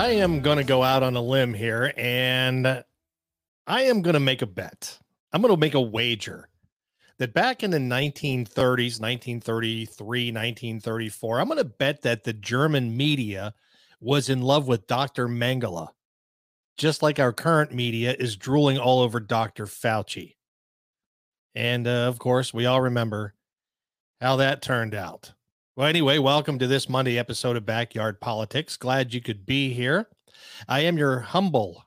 I am going to go out on a limb here and I am going to make a bet. I'm going to make a wager that back in the 1930s, 1933, 1934, I'm going to bet that the German media was in love with Dr. Mengele, just like our current media is drooling all over Dr. Fauci. And uh, of course, we all remember how that turned out. Well, anyway, welcome to this Monday episode of Backyard Politics. Glad you could be here. I am your humble,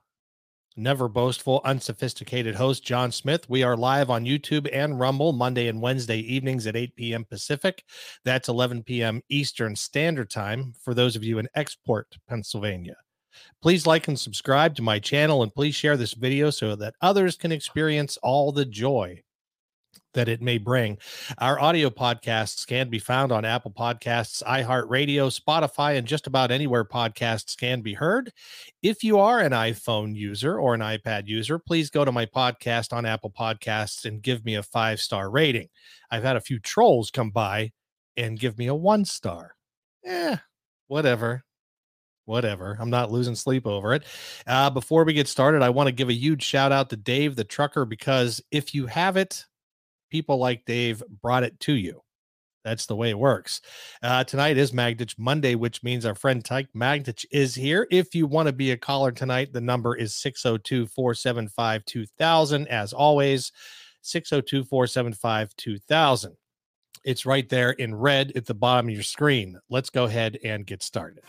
never boastful, unsophisticated host, John Smith. We are live on YouTube and Rumble Monday and Wednesday evenings at 8 p.m. Pacific. That's 11 p.m. Eastern Standard Time for those of you in Export, Pennsylvania. Please like and subscribe to my channel and please share this video so that others can experience all the joy that it may bring. Our audio podcasts can be found on Apple Podcasts, iHeartRadio, Spotify, and just about anywhere podcasts can be heard. If you are an iPhone user or an iPad user, please go to my podcast on Apple Podcasts and give me a five star rating. I've had a few trolls come by and give me a one star. Eh, whatever whatever. I'm not losing sleep over it. Uh, before we get started, I want to give a huge shout out to Dave the trucker because if you have it, people like Dave brought it to you. That's the way it works. Uh, tonight is Magdich Monday, which means our friend Tyke Magdich is here. If you want to be a caller tonight, the number is 602 475 2000. As always, 602 475 2000. It's right there in red at the bottom of your screen. Let's go ahead and get started.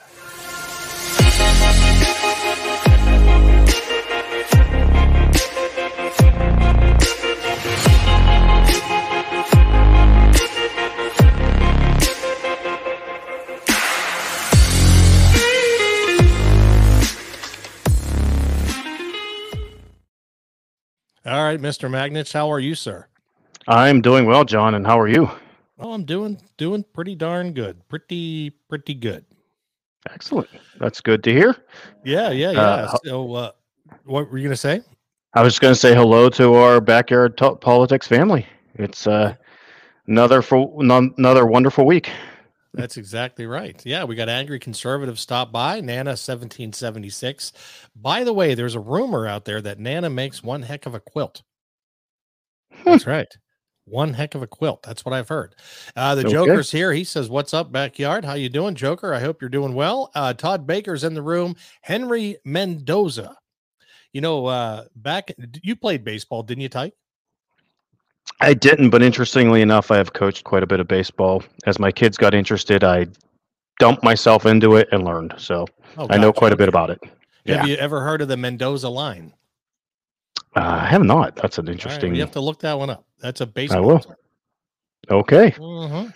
All right, Mr. Magdich, how are you, sir? I'm doing well, John, and how are you? Oh, I'm doing doing pretty darn good. Pretty pretty good. Excellent. That's good to hear. Yeah, yeah, yeah. Uh, so, uh, what were you gonna say? I was going to say hello to our backyard t- politics family. It's uh, another for another wonderful week. That's exactly right. Yeah, we got angry conservative stop by Nana 1776. By the way, there's a rumor out there that Nana makes one heck of a quilt. Hmm. That's right. One heck of a quilt. That's what I've heard. Uh, the. Joker's here. He says, "What's up, backyard? How you doing, Joker? I hope you're doing well." Uh, Todd Baker's in the room. Henry Mendoza. You know, uh, back you played baseball, didn't you, Ty? I didn't, but interestingly enough, I have coached quite a bit of baseball. As my kids got interested, I dumped myself into it and learned. So oh, I know quite a bit about it. Have you ever heard of the Mendoza line? Uh, I have not. That's an interesting. Right, you have to look that one up. That's a baseball. I will. Term. Okay. Mm-hmm.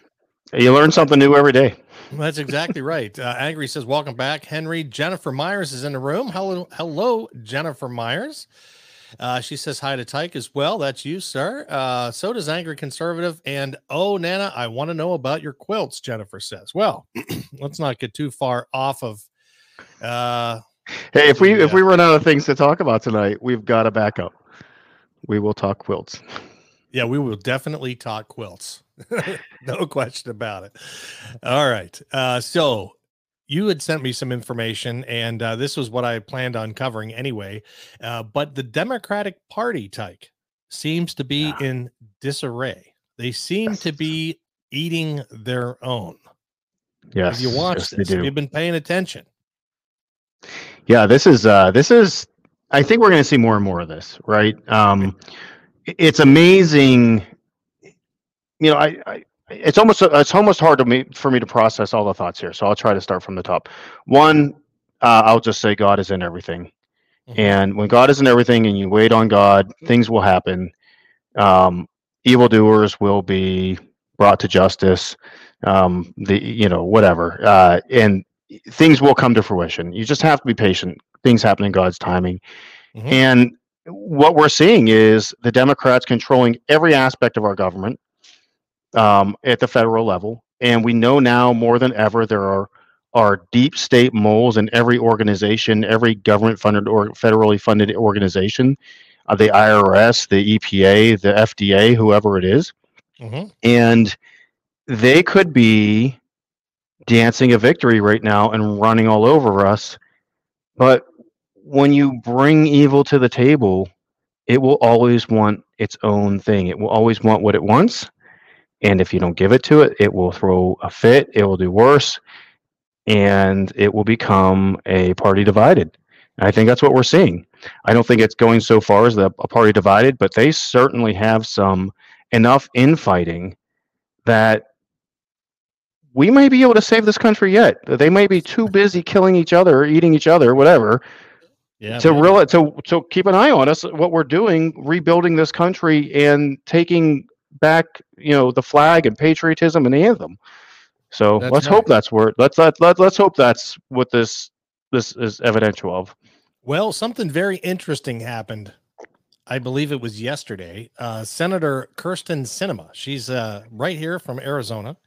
You learn something new every day. That's exactly right. Uh, Angry says, "Welcome back, Henry." Jennifer Myers is in the room. Hello, hello, Jennifer Myers. Uh, she says hi to Tyke as well. That's you, sir. Uh, so does Angry Conservative. And oh, Nana, I want to know about your quilts, Jennifer says. Well, let's not get too far off of. Uh, hey, if we if we run out of things to talk about tonight, we've got to back up. We will talk quilts. Yeah, we will definitely talk quilts. no question about it. All right. Uh, so you had sent me some information, and uh, this was what I planned on covering anyway. Uh, but the Democratic Party, Tyke, seems to be yeah. in disarray. They seem to be eating their own. Yes, Have you watched yes, this? Have you been paying attention? Yeah, this is uh, this is. I think we're going to see more and more of this, right? Um, it's amazing. You know, I, I it's almost it's almost hard to me for me to process all the thoughts here. So I'll try to start from the top. One, uh, I'll just say God is in everything, mm-hmm. and when God is in everything, and you wait on God, things will happen. Um, evildoers will be brought to justice. Um, the you know whatever, uh, and things will come to fruition. You just have to be patient. Things happen in God's timing, mm-hmm. and what we're seeing is the Democrats controlling every aspect of our government um, at the federal level. And we know now more than ever there are are deep state moles in every organization, every government funded or federally funded organization, uh, the IRS, the EPA, the FDA, whoever it is. Mm-hmm. And they could be dancing a victory right now and running all over us But when you bring evil to the table, it will always want its own thing. It will always want what it wants. And if you don't give it to it, it will throw a fit, it will do worse, and it will become a party divided. And I think that's what we're seeing. I don't think it's going so far as the, a party divided, but they certainly have some enough infighting that we may be able to save this country yet. They may be too busy killing each other, eating each other, whatever, yeah, to real to to keep an eye on us. What we're doing, rebuilding this country and taking back, you know, the flag and patriotism and the anthem. So that's let's right. hope that's where let's let, let let's hope that's what this this is evidential of. Well, something very interesting happened. I believe it was yesterday. Uh, Senator Kyrsten Sinema, she's uh, right here from Arizona.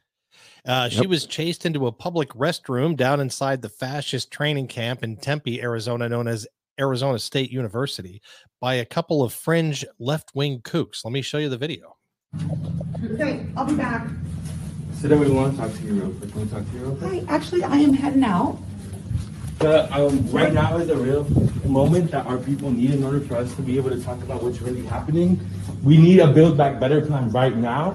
Uh, yep. She was chased into a public restroom down inside the fascist training camp in Tempe, Arizona, known as Arizona State University, by a couple of fringe left wing kooks. Let me show you the video. Okay, I'll be back. So then we want to talk to you real quick. Want to talk to you real quick? Hi, actually, I am heading out. The, um, right now is a real moment that our people need in order for us to be able to talk about what's really happening. We need a Build Back Better plan right now.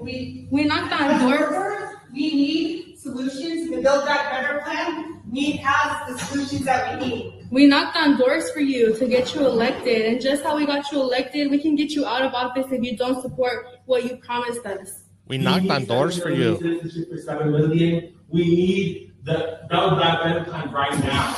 We, we knocked on doors. We need solutions. The Build Back Better plan need has the solutions that we need. We knocked on doors for you to get you elected. And just how we got you elected, we can get you out of office if you don't support what you promised us. We knocked on doors for you. We need the Build Back Better plan right now.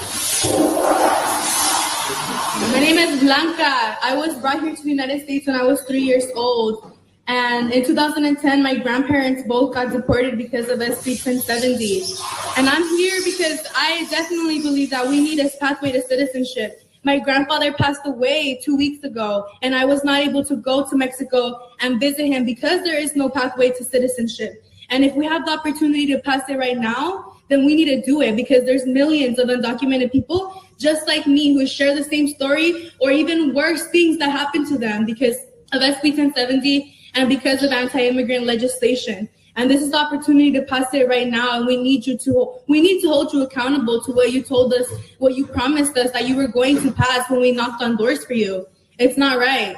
My name is Blanca. I was brought here to the United States when I was three years old. And in 2010, my grandparents both got deported because of SB 1070. And I'm here because I definitely believe that we need a pathway to citizenship. My grandfather passed away two weeks ago, and I was not able to go to Mexico and visit him because there is no pathway to citizenship. And if we have the opportunity to pass it right now, then we need to do it because there's millions of undocumented people just like me who share the same story or even worse things that happen to them because of SB 1070 and because of anti-immigrant legislation. And this is the opportunity to pass it right now. And we need you to we need to hold you accountable to what you told us, what you promised us that you were going to pass when we knocked on doors for you. It's not right.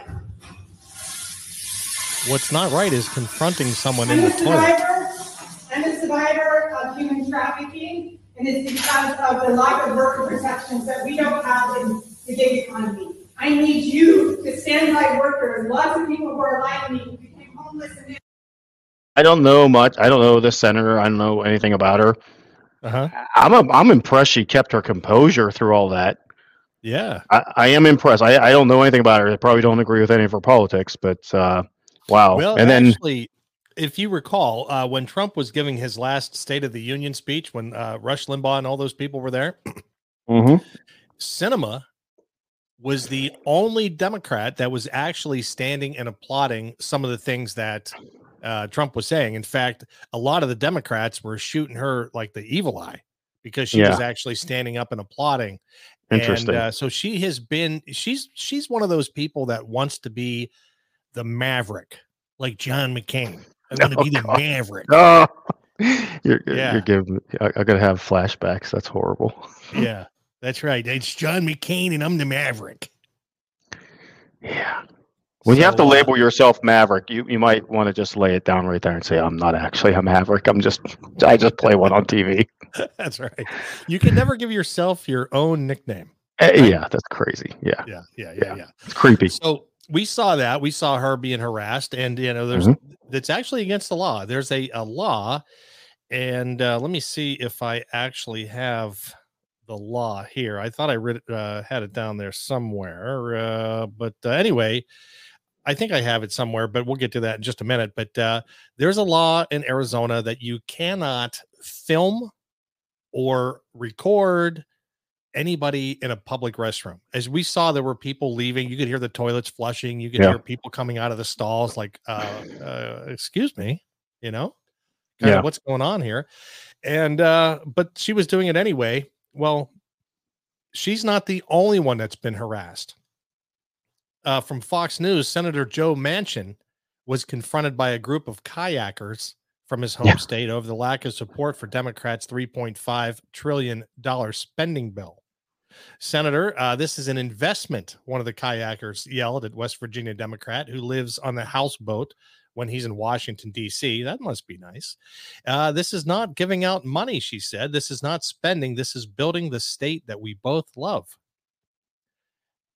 What's not right is confronting someone in the toilet I'm a survivor of human trafficking, and it's because of the lack of worker protections that we don't have in the gig economy. I need you to stand by workers. Lots of people who are like me I don't know much. I don't know the senator. I don't know anything about her. Uh-huh. I'm a, I'm impressed she kept her composure through all that. Yeah, I, I am impressed. I, I don't know anything about her. I probably don't agree with any of her politics, but uh, wow. Well, and actually, if you recall, uh, when Trump was giving his last State of the Union speech, when uh, Rush Limbaugh and all those people were there, mm-hmm. Sinema was the only Democrat that was actually standing and applauding some of the things that uh, Trump was saying. In fact, a lot of the Democrats were shooting her like the evil eye because she yeah. was actually standing up and applauding. Interesting. And uh, so she has been. She's she's one of those people that wants to be the maverick, like John McCain. I'm going to oh, be the God. maverick. Oh, you're, yeah. you're giving. I, I'm going to have flashbacks. That's horrible. yeah, that's right. It's John McCain, and I'm the maverick. Yeah. When so, you have to uh, label yourself Maverick, you, you might want to just lay it down right there and say, "I'm not actually a Maverick. I'm just I just play one on TV." that's right. You can never give yourself your own nickname. Uh, right? Yeah, that's crazy. Yeah. yeah. Yeah. Yeah. Yeah. It's creepy. So we saw that. We saw her being harassed, and you know, there's mm-hmm. that's actually against the law. There's a, a law, and uh, let me see if I actually have the law here. I thought I read uh, had it down there somewhere, uh, but uh, anyway, I think I have it somewhere. But we'll get to that in just a minute. But uh, there's a law in Arizona that you cannot film or record anybody in a public restroom. As we saw, there were people leaving. You could hear the toilets flushing. You could yeah. hear people coming out of the stalls, like, uh, uh, "Excuse me," you know, kind yeah. of what's going on here. And uh, but she was doing it anyway. Well, she's not the only one that's been harassed. Uh, from Fox News, Senator Joe Manchin was confronted by a group of kayakers from his home Yeah. state over the lack of support for Democrats' $3.5 trillion spending bill. Senator, uh, this is an investment, one of the kayakers yelled at West Virginia Democrat who lives on the houseboat when he's in Washington, D.C. That must be nice. Uh, this is not giving out money, she said. This is not spending. This is building the state that we both love.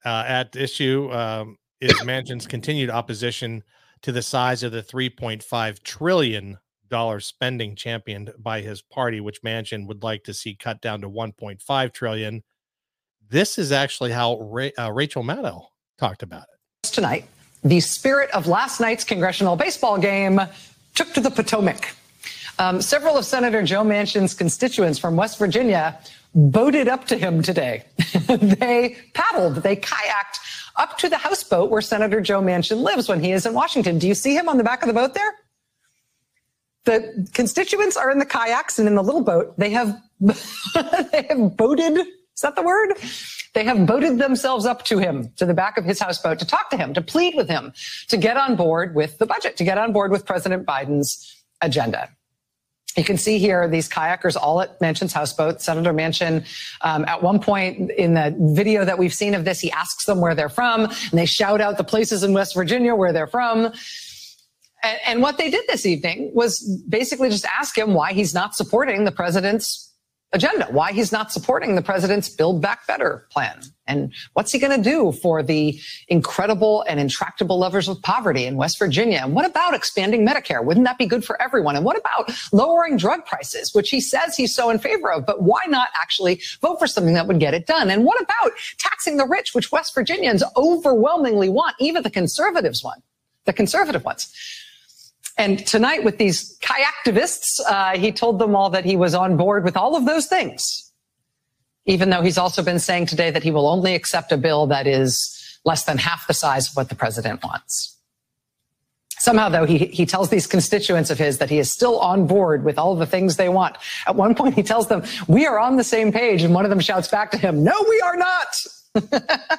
Uh, at issue um, is Manchin's continued opposition to the size of the 3.5 trillion dollar spending championed by his party, which Manchin would like to see cut down to 1.5 trillion. This is actually how Ra- uh, Rachel Maddow talked about it. tonight, the spirit of last night's congressional baseball game took to the Potomac. Um, several of Senator Joe Manchin's constituents from West Virginia boated up to him today. they paddled, they kayaked up to the houseboat where Senator Joe Manchin lives when he is in Washington. Do you see him on the back of the boat there? The constituents are in the kayaks and in the little boat. They have they have boated. Is that the word? They have boated themselves up to him, to the back of his houseboat, to talk to him, to plead with him, to get on board with the budget, to get on board with President Biden's agenda. You can see here these kayakers all at Manchin's houseboat. Senator Manchin, um, at one point in the video that we've seen of this, he asks them where they're from, and they shout out the places in West Virginia where they're from. And, and what they did this evening was basically just ask him why he's not supporting the president's agenda, why he's not supporting the president's Build Back Better plan. And what's he going to do for the incredible and intractable levers of poverty in West Virginia? And what about expanding Medicare? Wouldn't that be good for everyone? And what about lowering drug prices, which he says he's so in favor of? But why not actually vote for something that would get it done? And what about taxing the rich, which West Virginians overwhelmingly want, even the conservatives want, the conservative ones? And tonight, with these kayaktivists, uh, he told them all that he was on board with all of those things, even though he's also been saying today that he will only accept a bill that is less than half the size of what the president wants. Somehow, though, he, he tells these constituents of his that he is still on board with all of the things they want. At one point, he tells them, We are on the same page. And one of them shouts back to him, No, we are not. but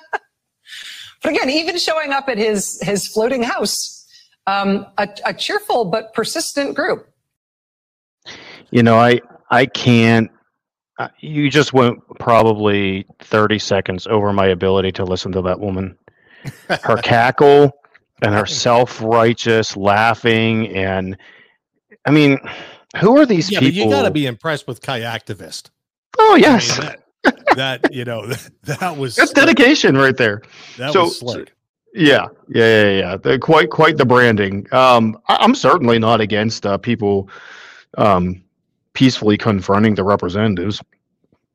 again, even showing up at his, his floating house, um, a, a cheerful but persistent group. You know, I I can't. uh, You just went probably thirty seconds over my ability to listen to that woman. Her cackle and her self-righteous laughing, and I mean, who are these Yeah, but people? you got to be impressed with kayaktivist. oh I mean, yes, that, that you know that was that's slick. dedication right there. That So- was slick. Yeah, yeah, yeah, yeah. They're quite, quite the branding. Um, I, I'm certainly not against uh, people um, peacefully confronting the representatives,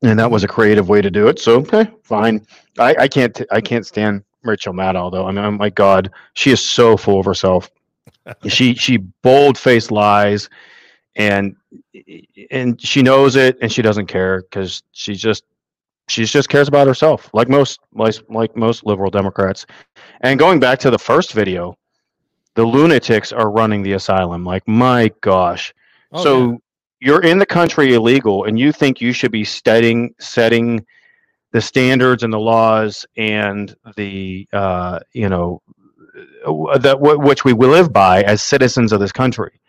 and that was a creative way to do it. So, okay, fine. I, I can't, t- I can't stand Rachel Maddow though. I mean, oh my God, she is so full of herself. she, she bold faced lies, and and she knows it, and she doesn't care because she just she just cares about herself, like most like, like most liberal Democrats. And going back to the first video, the lunatics are running the asylum. Like, my gosh. Oh, so yeah. you're in the country illegal and you think you should be setting setting the standards and the laws and the uh, you know uh, that wh- which we live by as citizens of this country.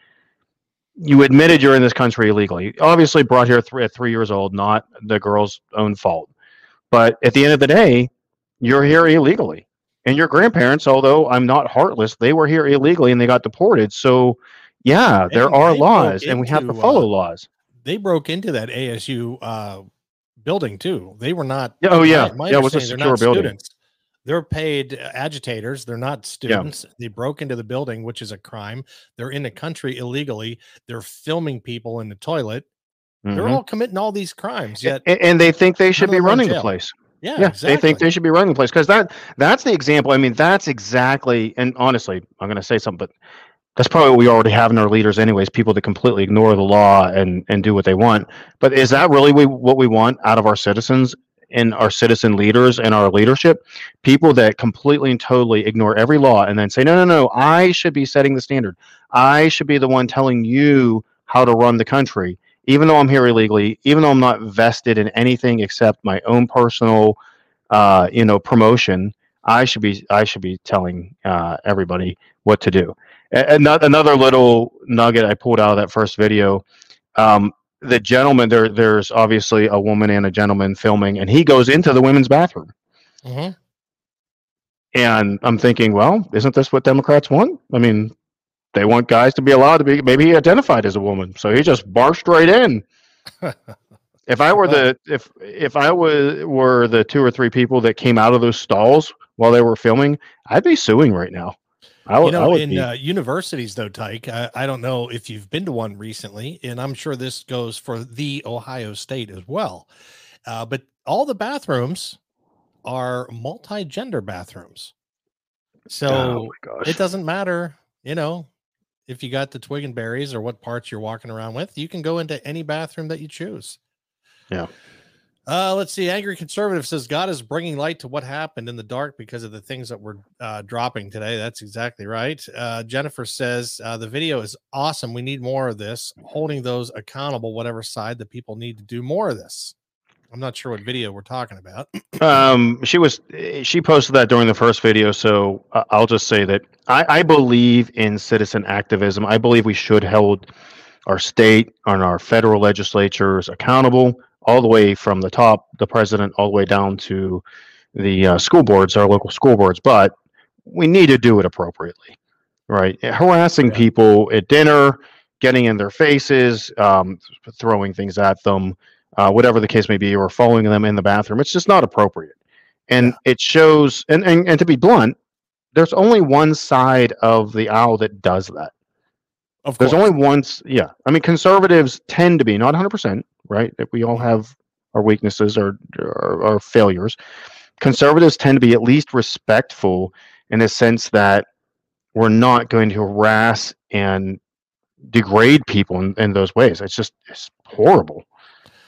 You admitted you're in this country illegally. Obviously, brought here th- at three years old, not the girl's own fault. But at the end of the day, you're here illegally. And your grandparents, although I'm not heartless, they were here illegally and they got deported. So, yeah, there are laws and we have to follow uh, laws. they broke into that ASU uh, building too. They were not. Oh, yeah. my Yeah, it was a secure building. Students. They're paid agitators. They're not students. They broke into the building, which is a crime. They're in the country illegally. They're filming people in the toilet. They're Mhm. all committing all these crimes. Yet, A- and they think they should be them are in running the place. yeah, yeah exactly. they think they should be running the place because that that's the example i mean that's exactly and honestly i'm going to say something but that's probably what we already have in our leaders anyways people that completely ignore the law and and do what they want but is that really we, what we want out of our citizens and our citizen leaders and our leadership people that completely and totally ignore every law and then say no no no i should be setting the standard i should be the one telling you how to run the country even though i'm here illegally even though i'm not vested in anything except my own personal uh, you know promotion I should be I should be telling uh, everybody what to do. And another little nugget I pulled out of that first video. Um, the gentleman there, there's obviously a woman and a gentleman filming, and he goes into the women's bathroom. Mm-hmm. And I'm thinking, well, isn't this what Democrats want? I mean, they want guys to be allowed to be. Maybe he identified as a woman, so he just barged right in. if I were the if if I was were the two or three people that came out of those stalls while they were filming, I'd be suing right now. I would, you know, in uh, universities though, Tyke, I, I, don't know if you've been to one recently, and I'm sure this goes for the Ohio State as well. Uh, but all the bathrooms are multi-gender bathrooms, so oh it doesn't matter, you know, if you got the twig and berries or what parts you're walking around with. You can go into any bathroom that you choose. Yeah. Uh, let's see. Angry conservative says God is bringing light to what happened in the dark because of the things that were uh, dropping today. That's exactly right. Uh, Jennifer says uh, the video is awesome. We need more of this, holding those accountable, whatever side the people need to do more of this. I'm not sure what video we're talking about. um, she was she posted that during the first video, so uh, I'll just say that I, I believe in citizen activism. I believe we should hold our state and our federal legislatures accountable all the way from the top, the president, all the way down to the uh, school boards, our local school boards. But we need to do it appropriately, right? Harassing yeah. people at dinner, getting in their faces, um, throwing things at them, uh, whatever the case may be, or following them in the bathroom. It's just not appropriate. And yeah. it shows, and, and, and to be blunt, there's only one side of the aisle that does that. Of course. There's only once, yeah. I mean, conservatives tend to be not 100 percent right. That we all have our weaknesses or our failures. Conservatives tend to be at least respectful in the sense that we're not going to harass and degrade people in, in those ways. It's just it's horrible.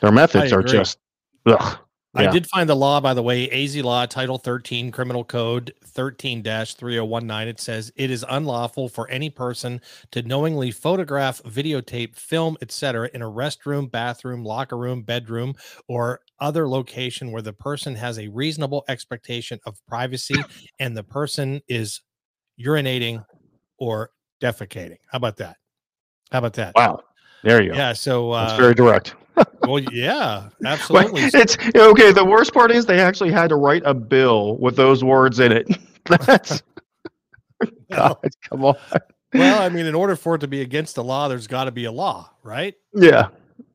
Their methods are just ugh. I did find the law, by the way, AZ Law, Title 13, Criminal Code 13 3019. It says it is unlawful for any person to knowingly photograph, videotape, film, etc., in a restroom, bathroom, locker room, bedroom, or other location where the person has a reasonable expectation of privacy and the person is urinating or defecating. How about that? How about that? Wow. There you go. Yeah. So uh, that's very direct well, yeah, absolutely. it's okay. The worst part is they actually had to write a bill with those words in it. That's God, come on. Well, I mean, in order for it to be against the law, there's got to be a law, right? Yeah.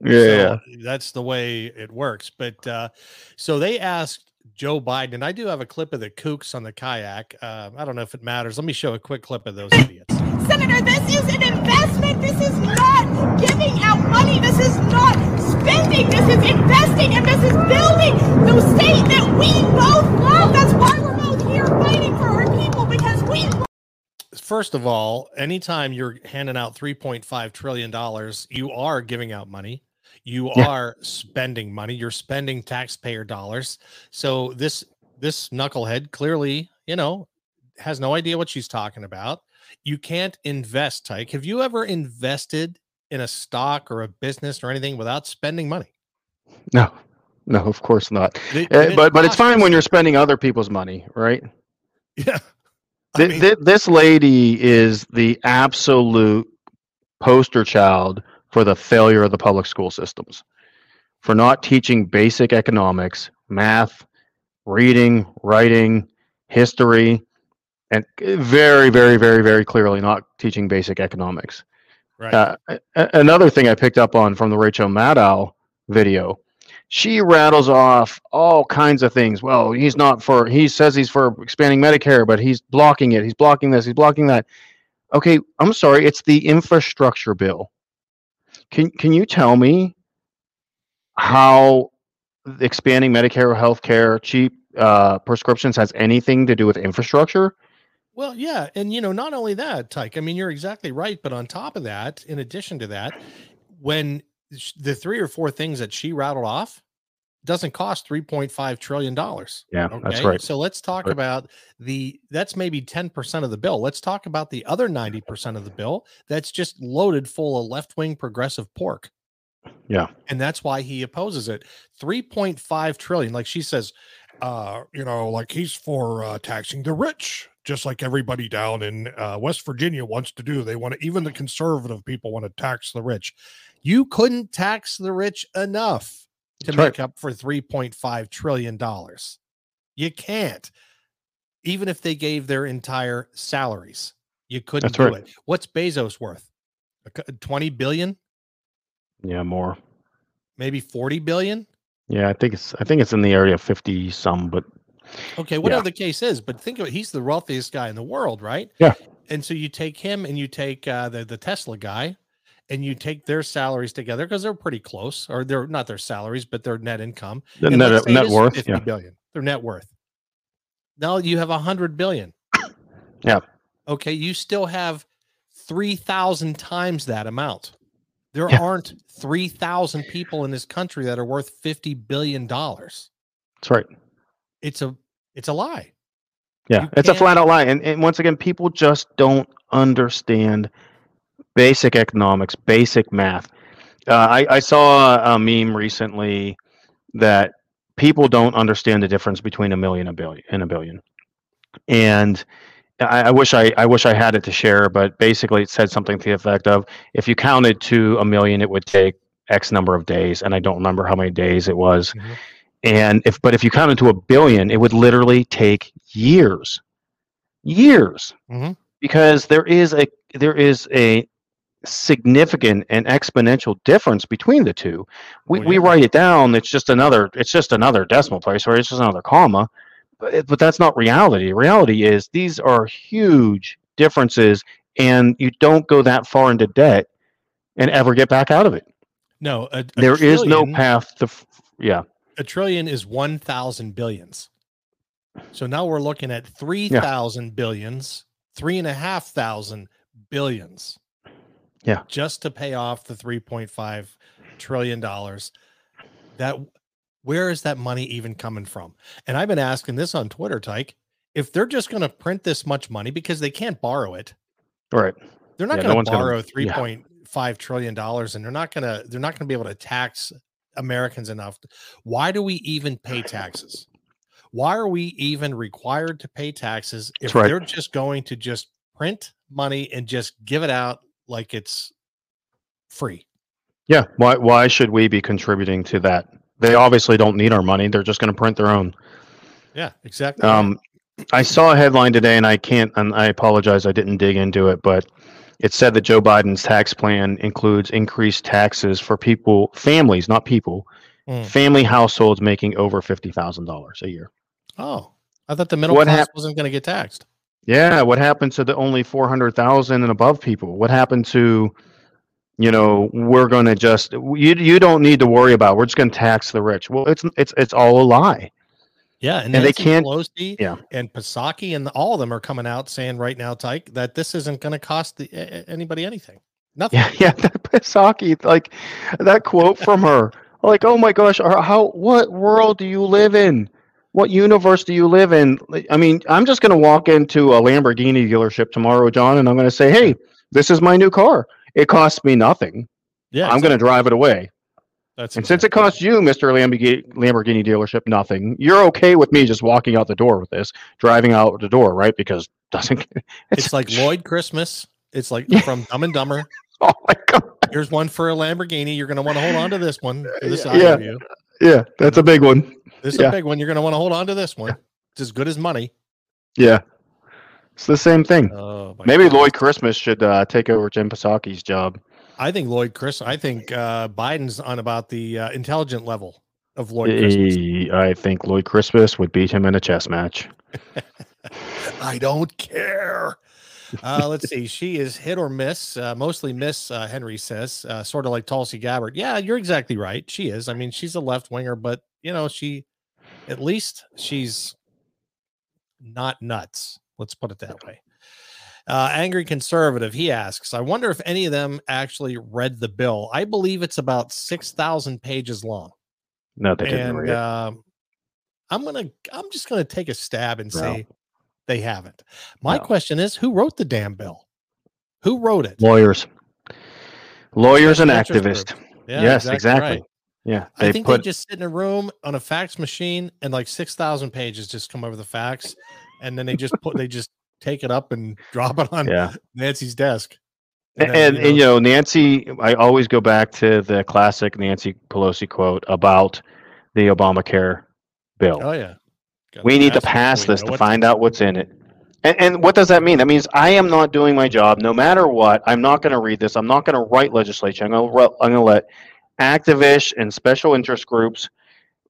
Yeah, so That's the way it works. But uh, so they asked Joe Biden, and I do have a clip of the kooks on the kayak. Uh, I don't know if it matters. Let me show a quick clip of those idiots. Senator, this is an investment. This is not giving out money. This is not spending. This is investing, and this is building the state that we both love. That's why we're both here fighting for our people because we. First of all, anytime you're handing out $3.5 trillion, you are giving out money. You yeah. are spending money. You're spending taxpayer dollars. So this this knucklehead clearly, you know, has no idea what she's talking about you can't invest, Tyke. Have you ever invested in a stock or a business or anything without spending money? No, no, of course not. Uh, but but it's fine when you're spending other people's money, right? Yeah. Th- mean, th- this lady is the absolute poster child for the failure of the public school systems, for not teaching basic economics, math, reading, writing, history, and very, very, very, very clearly not teaching basic economics. Right. Uh, another thing I picked up on from the Rachel Maddow video, she rattles off all kinds of things. Well, he's not for. He says he's for expanding Medicare, but he's blocking it. He's blocking this. He's blocking that. Okay, I'm sorry. It's the infrastructure bill. Can Can you tell me how expanding Medicare or health care, cheap uh, prescriptions has anything to do with infrastructure? Well, yeah, and you know, not only that, Tyke. I mean, you're exactly right. But on top of that, in addition to that, when the three or four things that she rattled off doesn't cost 3.5 trillion dollars yeah okay? that's right so let's talk right. about the that's maybe 10% of the bill let's talk about the other 90% of the bill that's just loaded full of left-wing progressive pork yeah and that's why he opposes it 3.5 trillion like she says uh, you know, like he's for uh, taxing the rich, just like everybody down in uh, West Virginia wants to do. They want to, even the conservative people want to tax the rich. You couldn't tax the rich enough to That's make right. up for $3.5 trillion. You can't. Even if they gave their entire salaries, you couldn't That's do right. it. What's Bezos worth? 20 billion? Yeah, more. Maybe 40 billion? Yeah, I think it's I think it's in the area of fifty some, but Okay, whatever Yeah. the case is, but think of it, he's the wealthiest guy in the world, right? Yeah. And so you take him and you take uh, the the Tesla guy, and you take their salaries together because they're pretty close, or they're not their salaries, but their net income. the And net let's say it net worth, 50 yeah. billion, their net worth. Now you have a hundred billion. Yeah. Okay, you still have three thousand times that amount. There Yeah. aren't three thousand people in this country that are worth fifty billion dollars. That's right. It's a it's a lie. Yeah, You it's a flat out lie. And, and once again, people just don't understand basic economics, basic math. Uh, I, I saw a meme recently that people don't understand the difference between a million and a billion and a billion. And I, I wish I, I wish I had it to share, but basically it said something to the effect of if you counted to a million, it would take X number of days, and I don't remember how many days it was. Mhm. And if but if you counted to a billion, it would literally take years, years, Mhm. because there is a there is a significant and exponential difference between the two. We, Oh, we write it down. It's just another. It's just another decimal place, or it's just another comma. But it, but that's not reality. Reality is these are huge differences, and you don't go that far into debt and ever get back out of it. No, a, a There is no path to. f- Yeah, A trillion is one thousand billions. So now we're looking at three thousand billions, three and a half thousand billions. Yeah. just to pay off the three point five trillion dollars. That where is that money even coming from? And I've been asking this on Twitter, Tyke. If they're just going to print this much money because they can't borrow it, right? they're not Yeah, no going to gonna- borrow yeah. three point five trillion dollars, and they're not going to they're not going to be able to tax Americans enough. Why do we even pay taxes? Why are we even required to pay taxes if right. they're just going to just print money and just give it out like it's free? Yeah. Why why should we be contributing to that? They obviously don't need our money. They're just going to print their own. Yeah, exactly. Um, I saw a headline today, and I can't, and I apologize, I didn't dig into it, but it said that Joe Biden's tax plan includes increased taxes for people, families, not people, Mm. family households making over fifty thousand dollars a year. oh, I thought the middle what class hap- wasn't going to get taxed. Yeah, what happened to the only four hundred thousand and above people? What happened to, you know, we're going to just you you don't need to worry about. We're just going to tax the rich. Well, it's it's it's all a lie. Yeah, and, And they can't- Pelosi yeah. and Psaki and all of them are coming out saying right now, Tyke, that this isn't going to cost the, anybody anything. Nothing. Yeah, yeah, that Psaki, like that quote from her. Like, oh my gosh, how what world do you live in? What universe do you live in? I mean, I'm just gonna walk into a Lamborghini dealership tomorrow, John, and I'm gonna say, Hey, this is my new car. It costs me nothing. Yeah, I'm gonna drive it away. That's And since it costs you, Mr. Lamborghini, Lamborghini dealership, nothing, you're okay with me just walking out the door with this, driving out the door, right? Because doesn't it's like Lloyd Christmas. It's like Yeah. from Dumb and Dumber. oh my god. Here's one for a Lamborghini. You're going to want to hold on to this one. To side Yeah. you. Yeah, that's a big one. This is Yeah. a big one. You're going to want to hold on to this one. It's as good as money. Yeah. It's the same thing. Oh, Maybe goodness. Lloyd Christmas should uh, take over Jim Psaki's job. I think Lloyd Chris. I think uh, Biden's on about the uh, intelligent level of Lloyd Christmas. I think Lloyd Christmas would beat him in a chess match. I don't care. Uh, let's see. She is hit or miss, uh, mostly miss. Uh, Henry says, uh, sort of like Tulsi Gabbard. Yeah, you're exactly right. She is. I mean, she's a left winger, but you know, she at least she's not nuts. Let's put it that way. Uh, angry conservative. He asks, I wonder if any of them actually read the bill. I believe it's about six thousand pages long, No, they didn't and read it. um, I'm gonna, I'm just gonna take a stab and No. say they haven't. My No. question is, who wrote the damn bill? Who wrote it? Lawyers. Lawyers and activists. Yeah, yes, exactly. right. Yeah, I they think put they just sit in a room on a fax machine and like six thousand pages just come over the fax, and then they just put they just take it up and drop it on yeah. Nancy's desk. And, then, and, you know, Nancy, I always go back to the classic Nancy Pelosi quote about the Obamacare bill. oh yeah, Gotta we need to pass it pass before we this to find out what's in it. And, and what does that mean? That means I am not doing my job no matter what. I'm not going to read this. I'm not going to write legislation. I'm going to I'm going to let activists and special interest groups,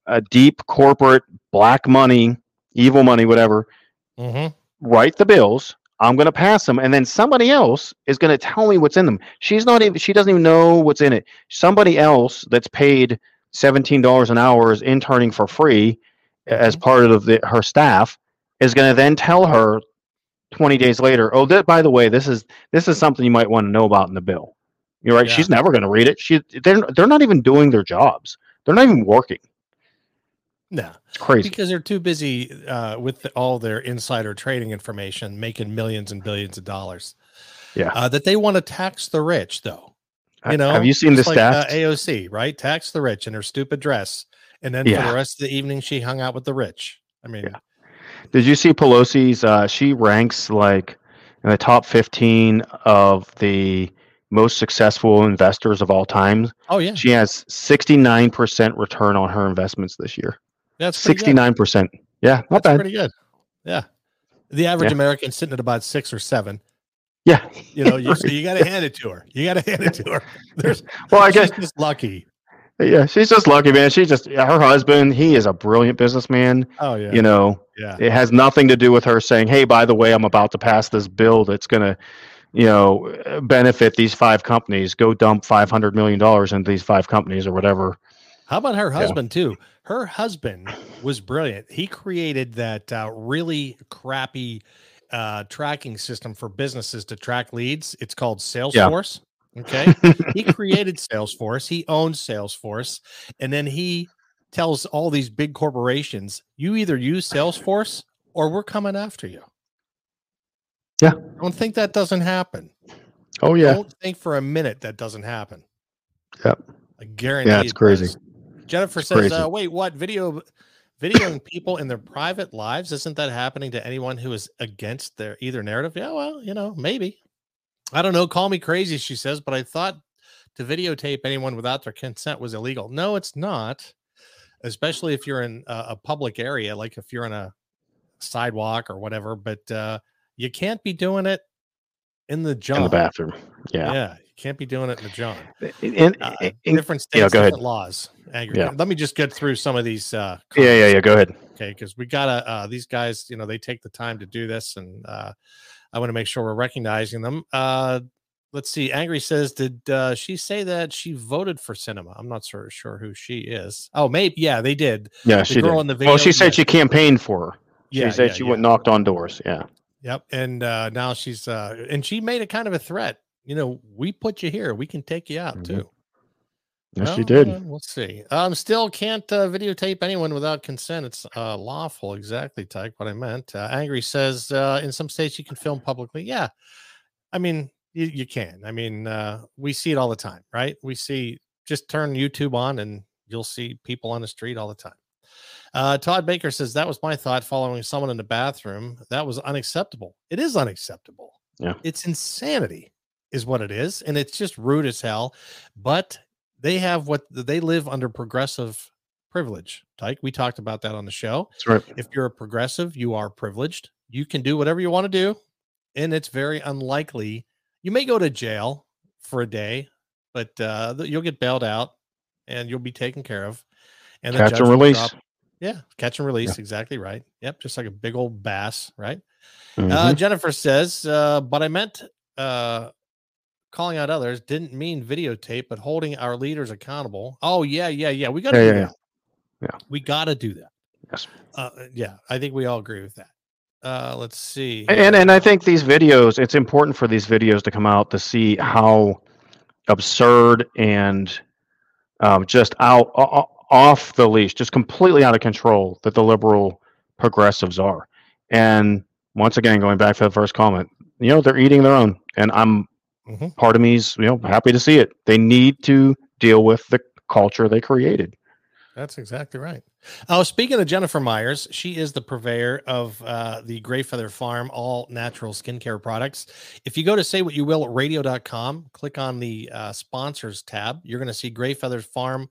uh, deep corporate black money, evil money, whatever, Mhm. write the bills. I'm going to pass them, and then somebody else is going to tell me what's in them. She's not even. She doesn't even know what's in it. Somebody else that's paid seventeen dollars an hour is interning for free as part of the, her staff is going to then tell her 20 days later oh that by the way this is this is something you might want to know about in the bill you're right Yeah. she's never going to read it she they're, they're not even doing their jobs they're not even working No, it's crazy because they're too busy uh, with the, all their insider trading information, making millions and billions of dollars. Yeah. uh, that they want to tax the rich, though. You know, have you seen the like, uh, stats AOC, right? Tax the rich in her stupid dress, and then for the rest of the evening, she hung out with the rich. I mean, Yeah. did you see pelosi's uh, she ranks like in the top 15 of the most successful investors of all time oh yeah, she has 69% return on her investments this year that's 69% yeah not That's bad pretty good. Yeah, the average Yeah. American sitting at about six or seven. yeah You know, you, so you got to hand it to her. You got to hand it to her. There's, well i she's guess just lucky. Yeah, she's just lucky, man. She just her husband, he is a brilliant businessman. Oh yeah, You know, yeah. it has nothing to do with her saying, "Hey, by the way, I'm about to pass this bill that's going to, you know, benefit these five companies. Go dump 500 million dollars into these five companies or whatever." How about her husband too? Her husband was brilliant. He created that uh, really crappy uh, tracking system for businesses to track leads. It's called Salesforce. Okay, he created Salesforce. He owns Salesforce, and then he tells all these big corporations, "You either use Salesforce or we're coming after you." Yeah. I don't think that doesn't happen. Oh yeah. I Don't think for a minute that doesn't happen. Yep. I guarantee. Yeah, it's it crazy. does. Jennifer It's says, uh, "Wait, what video? Videoing people in their private lives isn't that happening to anyone who is against their either narrative?" Yeah, well, you know, maybe. I don't know. Call me crazy, she says, but I thought to videotape anyone without their consent was illegal. No, it's not. Especially if you're in a, a public area, like if you're in a sidewalk or whatever. But uh, you can't be doing it in the John. In the bathroom. Yeah. Yeah. Can't be doing it in the John And, uh, and- different states, yeah, go ahead. different laws. Angry. Yeah. Let me just get through some of these. Uh, yeah, yeah, yeah. Go ahead. Okay, because we gotta. Uh, these guys, you know, they take the time to do this, and uh, I want to make sure we're recognizing them. Uh, let's see. Angry says, did uh, she say that she voted for Sinema? I'm not sure sure who she is. Oh, maybe. Yeah, they did. Yeah, The she girl did. in the video, well, she said yeah. she campaigned for her. She Yeah, said yeah, she yeah. went knocked on doors. Yeah. Yep. And uh, now she's uh, and she made a kind of a threat. You know, we put you here. We can take you out Mhm. too. Yes, Well, did. uh, we'll see. Um, still can't uh, videotape anyone without consent. It's uh, lawful. Exactly, Tyke. What I meant. Uh, Angry says uh, in some states you can film publicly. Yeah, I mean you, you can. I mean uh, we see it all the time, right? We see. Just turn YouTube on and you'll see people on the street all the time. Uh, Todd Baker says that was my thought following someone in the bathroom. That was unacceptable. It is unacceptable. Yeah. It's insanity, is what it is. And it's just rude as hell. But they have what they live under progressive privilege. Tyke, we talked about that on the show. That's right. If you're a progressive, you are privileged. You can do whatever you want to do. And it's very unlikely you may go to jail for a day, but uh, you'll get bailed out and you'll be taken care of. And Catch and release. drop- yeah, catch and release. Exactly right. Yep, just like a big old bass, right? Uh, Mhm. Jennifer says, uh, but I meant uh, calling out others didn't mean videotape, but holding our leaders accountable. Oh, yeah, yeah, yeah. We got to Yeah, do yeah, that. yeah. We got to do that. Yes. Uh, yeah, I think we all agree with that. Uh, let's see. And and I think these videos, it's important for these videos to come out to see how absurd and um, just out o- off the leash, just completely out of control that the liberal progressives are. And once again, going back to the first comment, you know, they're eating their own, and I'm Mhm. part of me's you know happy to see it. They need to deal with the culture they created. That's exactly right. Oh, speaking of Jennifer Myers, she is the purveyor of uh, the Grey Feather Farm all natural skincare products. If you go to say what you will at radio.com, click on the uh, sponsors tab, you're going to see Grey Feather Farm,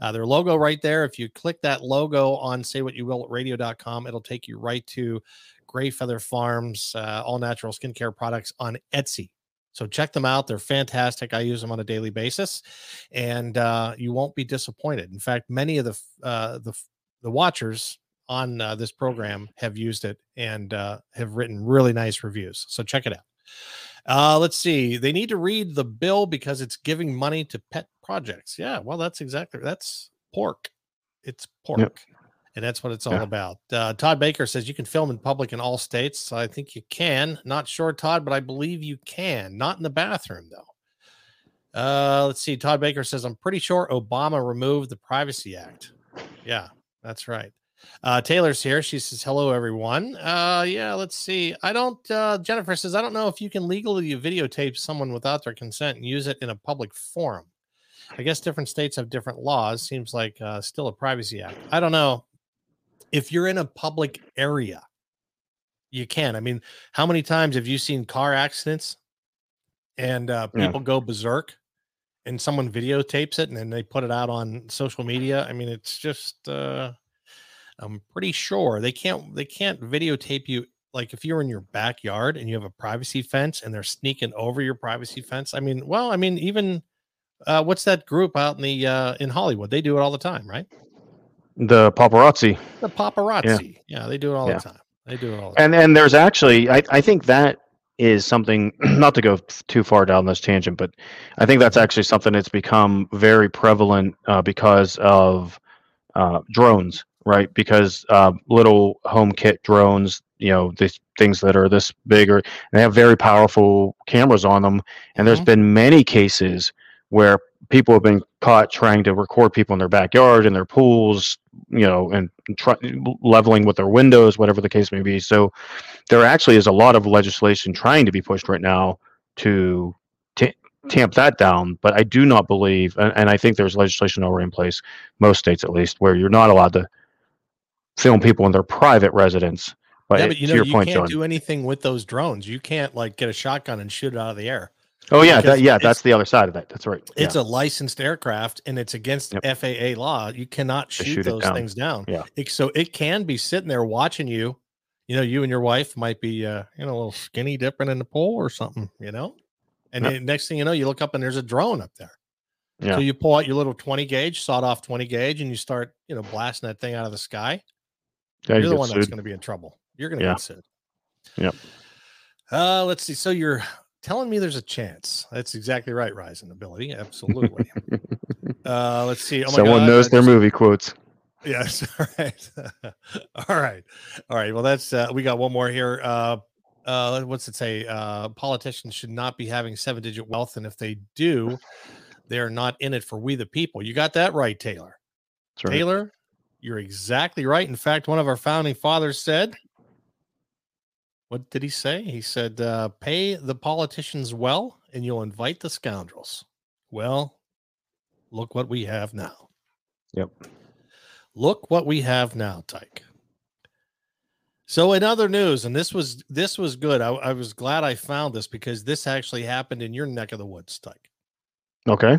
uh, their logo right there. If you click that logo on say what you will at radio.com, it'll take you right to Grey Feather Farms uh, all natural skincare products on Etsy. So check them out. They're fantastic. I use them on a daily basis, and uh, you won't be disappointed. In fact, many of the uh, the the watchers on uh, this program have used it and uh, have written really nice reviews. So check it out. Uh, let's see. They need to read the bill because it's giving money to pet projects. Yeah, well, that's exactly that's pork. It's pork. Yep and that's what it's all Yeah. about. Uh, Todd Baker says you can film in public in all states. So I think you can. Not sure, Todd, but I believe you can. Not in the bathroom though. Uh, let's see. Todd Baker says I'm pretty sure Obama removed the Privacy Act. Yeah, that's right. Uh, Taylor's here. She says hello, everyone. Uh, yeah, let's see. I don't. Uh, Jennifer says I don't know if you can legally videotape someone without their consent and use it in a public forum. I guess different states have different laws. Seems like uh, still a privacy act. I don't know if you're in a public area, you can. I mean, how many times have you seen car accidents and uh, Yeah. people go berserk and someone videotapes it and then they put it out on social media? I mean, it's just, uh, I'm pretty sure they can't, they can't videotape you. Like if you're in your backyard and you have a privacy fence and they're sneaking over your privacy fence. I mean, well, I mean, even uh, what's that group out in the uh, in Hollywood? They do it all the time, right? The paparazzi. The paparazzi. Yeah, they do it all Yeah. the time. They do it all the time. And and there's actually I, I think that is something not to go too far down this tangent, but I think that's actually something that's become very prevalent uh, because of uh, drones, right? Because uh, little home kit drones, you know, these things that are this big or they have very powerful cameras on them, and there's Mhm. been many cases where people have been caught trying to record people in their backyard in their pools you know and try, leveling with their windows whatever the case may be so there actually is a lot of legislation trying to be pushed right now to ta tamp that down but i do not believe and, and i think there's legislation already in place most states at least where you're not allowed to film people in their private residence but, yeah, but you to know, your you point can't john do anything with those drones. You can't like get a shotgun and shoot it out of the air. Oh yeah that, yeah that's the other side of that that's right It's yeah. a licensed aircraft and it's against Yep. FAA law. You cannot shoot, shoot those down. things down. Yeah. It- so it can be sitting there watching you. You know, you and your wife might be, uh, you know, a little skinny dipping in the pool or something, you know? And Yep. then next thing you know, you look up and there's a drone up there. Yeah. So you pull out your little 20 gauge, sawed off 20 gauge, and you start, you know, blasting that thing out of the sky. Yeah, You're you the one that's going to be in trouble. You're going to Yeah. get sued. Yep. Uh, let's see. So you're telling me there's a chance. That's exactly right, Rising Ability. Absolutely. uh, let's see. Oh my Someone God, knows their just- movie quotes. Yes. All right. all right. All right. Well, that's uh, we got one more here. Uh, uh, what's it say? Uh, politicians should not be having seven digit wealth, and if they do, they're not in it for we the people. You got that right, Taylor. That's right. Taylor, you're exactly right. In fact, one of our founding fathers said, What did he say? He said, uh, Pay the politicians well, and you'll invite the scoundrels. Well, look what we have now. Yep. Look what we have now, Tyke. So in other news, and this was this was good. I, I was glad I found this because this actually happened in your neck of the woods, Tyke Okay.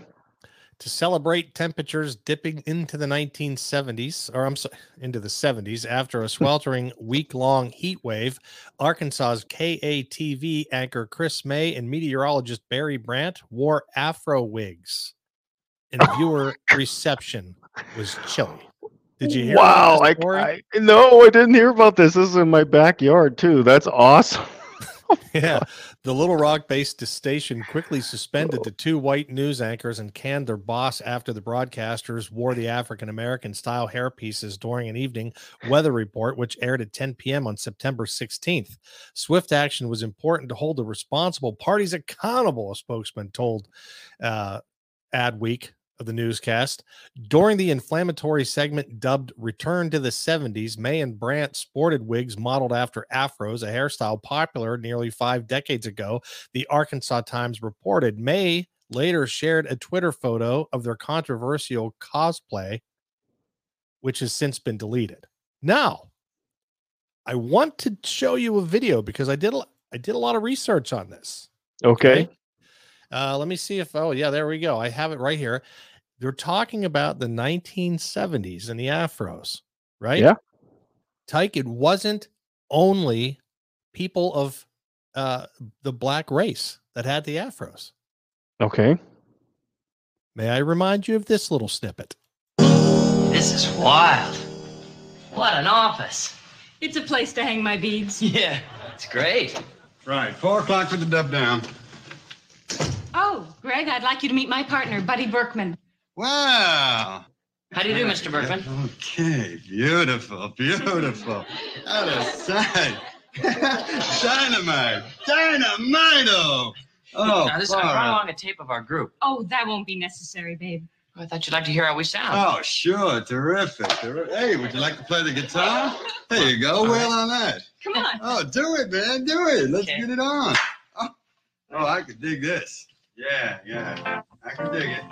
To celebrate temperatures dipping into the 1970s, or I'm sorry, into the 70s after a sweltering week long heat wave. Arkansas's KATV anchor Chris May and meteorologist Barry Brandt wore afro wigs, and viewer reception was chilly. Did you hear? Wow! I. I no, I didn't hear about this. This is in my backyard too. That's awesome. yeah. The Little Rock based station quickly suspended the two white news anchors and canned their boss after the broadcasters wore the African American style hairpieces during an evening weather report, which aired at 10 p.m. on September 16th. Swift action was important to hold the responsible parties accountable, a spokesman told uh, Adweek of the newscast. During the inflammatory segment dubbed Return to the 70s, May and Brandt sported wigs modeled after afros, a hairstyle popular nearly five decades ago. The Arkansas Times reported May later shared a Twitter photo of their controversial cosplay, which has since been deleted. Now, I want to show you a video because I did a, I did a lot of research on this. Okay. Uh, let me see if oh yeah, there we go. I have it right here. They're talking about the 1970s and the afros, right? Yeah. Tyke, it wasn't only people of uh, the black race that had the afros. Okay. May I remind you of this little snippet? This is wild. What an office. It's a place to hang my beads. Yeah, it's great. Right, four o'clock for the dub down. Oh, Greg, I'd like you to meet my partner, Buddy Berkman. Wow. How do you do, Mr. Berkman? Okay, beautiful, beautiful. Out of sight. Dynamite, dynamito. Oh, now, listen, I far brought along a tape of our group. Oh, that won't be necessary, babe. Oh, I thought you'd like to hear how we sound. Oh, sure, terrific. terri- Hey, would you like to play the guitar? There you go. Well on that. Eh? Come on. Oh, do it, man. Do it. Let's Okay. get it on. Oh, oh, I could dig this. Yeah, yeah. I can dig it.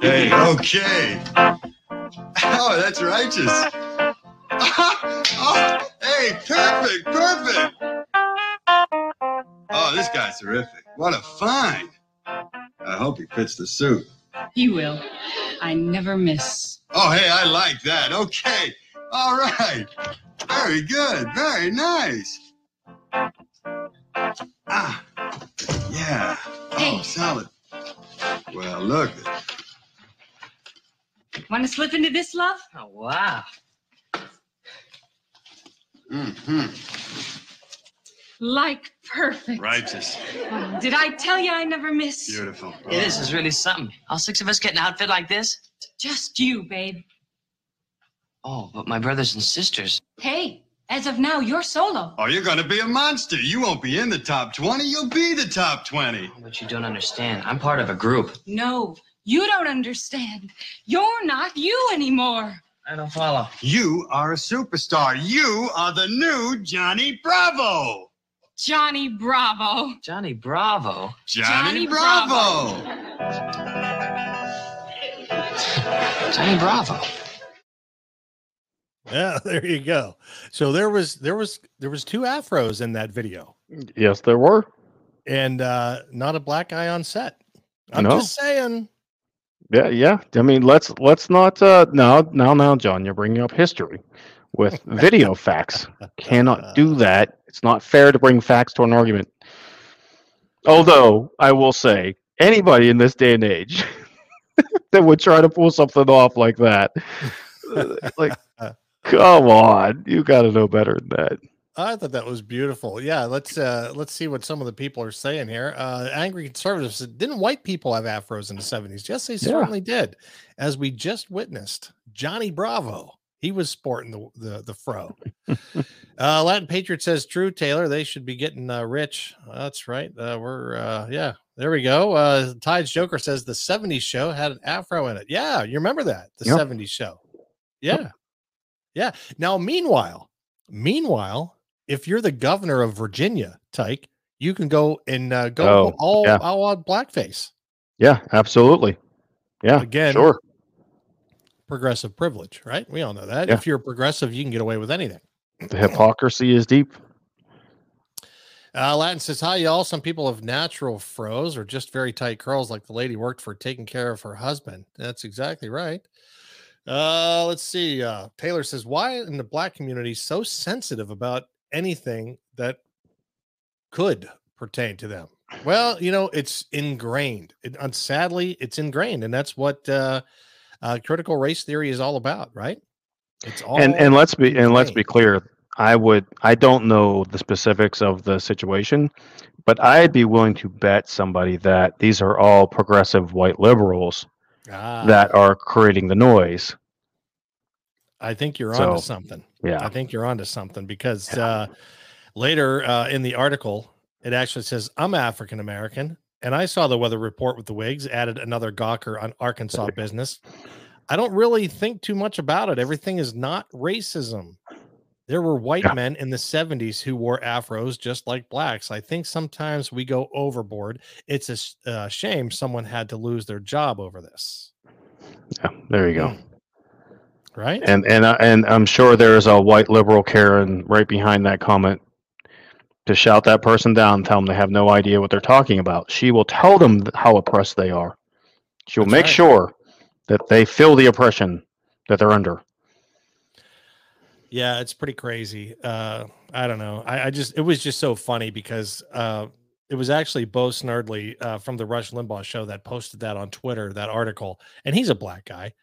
Hey, okay. Oh, that's righteous. oh, hey, perfect, perfect. Oh, this guy's terrific. What a find. I hope he fits the suit. He will. I never miss. Oh, hey, I like that. Okay. All right. Very good. Very nice. Oh, Hey. solid. Well, look. Want to slip into this, love? Oh, wow. hmm Like perfect. Righteous. Oh, did I tell you I never miss? Beautiful. Yeah, this is really something. All six of us get an outfit like this? Just you, babe. Oh, but my brothers and sisters. Hey, as of now, you're solo. Oh, you're going to be a monster. You won't be in the top 20. You'll be the top 20. But you don't understand. I'm part of a group. No, you don't understand. You're not you anymore. I don't follow. You are a superstar. You are the new Johnny Bravo. Johnny Bravo. Johnny Bravo. Johnny, Johnny Bravo. Johnny Bravo. Yeah, there you go. So there was there was there was two afros in that video, Yes, there were. and uh not a black guy on set. I'm No. just saying. Yeah, yeah. I mean, let's let's not. Uh, now, now, now, John, you're bringing up history with video facts. Cannot do that. It's not fair to bring facts to an argument. Although I will say, anybody in this day and age that would try to pull something off like that, uh, like, come on, you got to know better than that. I thought that was beautiful. Yeah, let's uh let's see what some of the people are saying here. Uh angry conservatives didn't white people have afros in the 70s? Yes, they certainly did. As we just witnessed, Johnny Bravo. He was sporting the the, the fro. uh Latin Patriot says true, Taylor. They should be getting uh, rich. That's right. Uh we're uh yeah, there we go. Uh Tides Joker says the 70s show had an afro in it. Yeah, you remember that, the Yep. 70s show. Yeah. Yeah. Now, meanwhile, meanwhile, if you're the governor of Virginia, Tyke, you can go and uh, go Oh, all, yeah. all out blackface. Yeah, absolutely. Yeah, Again, sure. Progressive privilege, right? We all know that. Yeah. If you're progressive, you can get away with anything. The hypocrisy is deep. Uh, Latin says, Hi, y'all. Some people have natural fros or just very tight curls, like the lady worked for taking care of her husband. That's exactly right. Uh, let's see. Uh, Taylor says, Why in the black community so sensitive about anything that could pertain to them? Well, you know, it's ingrained. It, and sadly, it's ingrained, and that's what uh, uh, critical race theory is all about, right? It's all and and let's be and let's be clear i would i don't know the specifics of the situation but i'd be willing to bet somebody that these are all progressive white liberals Ah, that are creating the noise I think you're So, onto something. Yeah. I think you're onto something because uh, later uh, in the article, it actually says, I'm African American and I saw the weather report with the wigs, added another gawker on Arkansas business. I don't really think too much about it. Everything is not racism. There were white Yeah. men in the 70s who wore afros just like blacks. I think sometimes we go overboard. It's a uh, shame someone had to lose their job over this, Yeah, there you go. right? And and uh, and I'm sure there's a white liberal Karen right behind that comment to shout that person down, tell them they have no idea what they're talking about. She will tell them how oppressed they are. She will That's make right. sure that they feel the oppression that they're under. Yeah, it's pretty crazy. Uh, I don't know. I, I just it was just so funny because uh, it was actually Bo Snerdley uh, from the Rush Limbaugh show that posted that on Twitter, that article, and he's a black guy,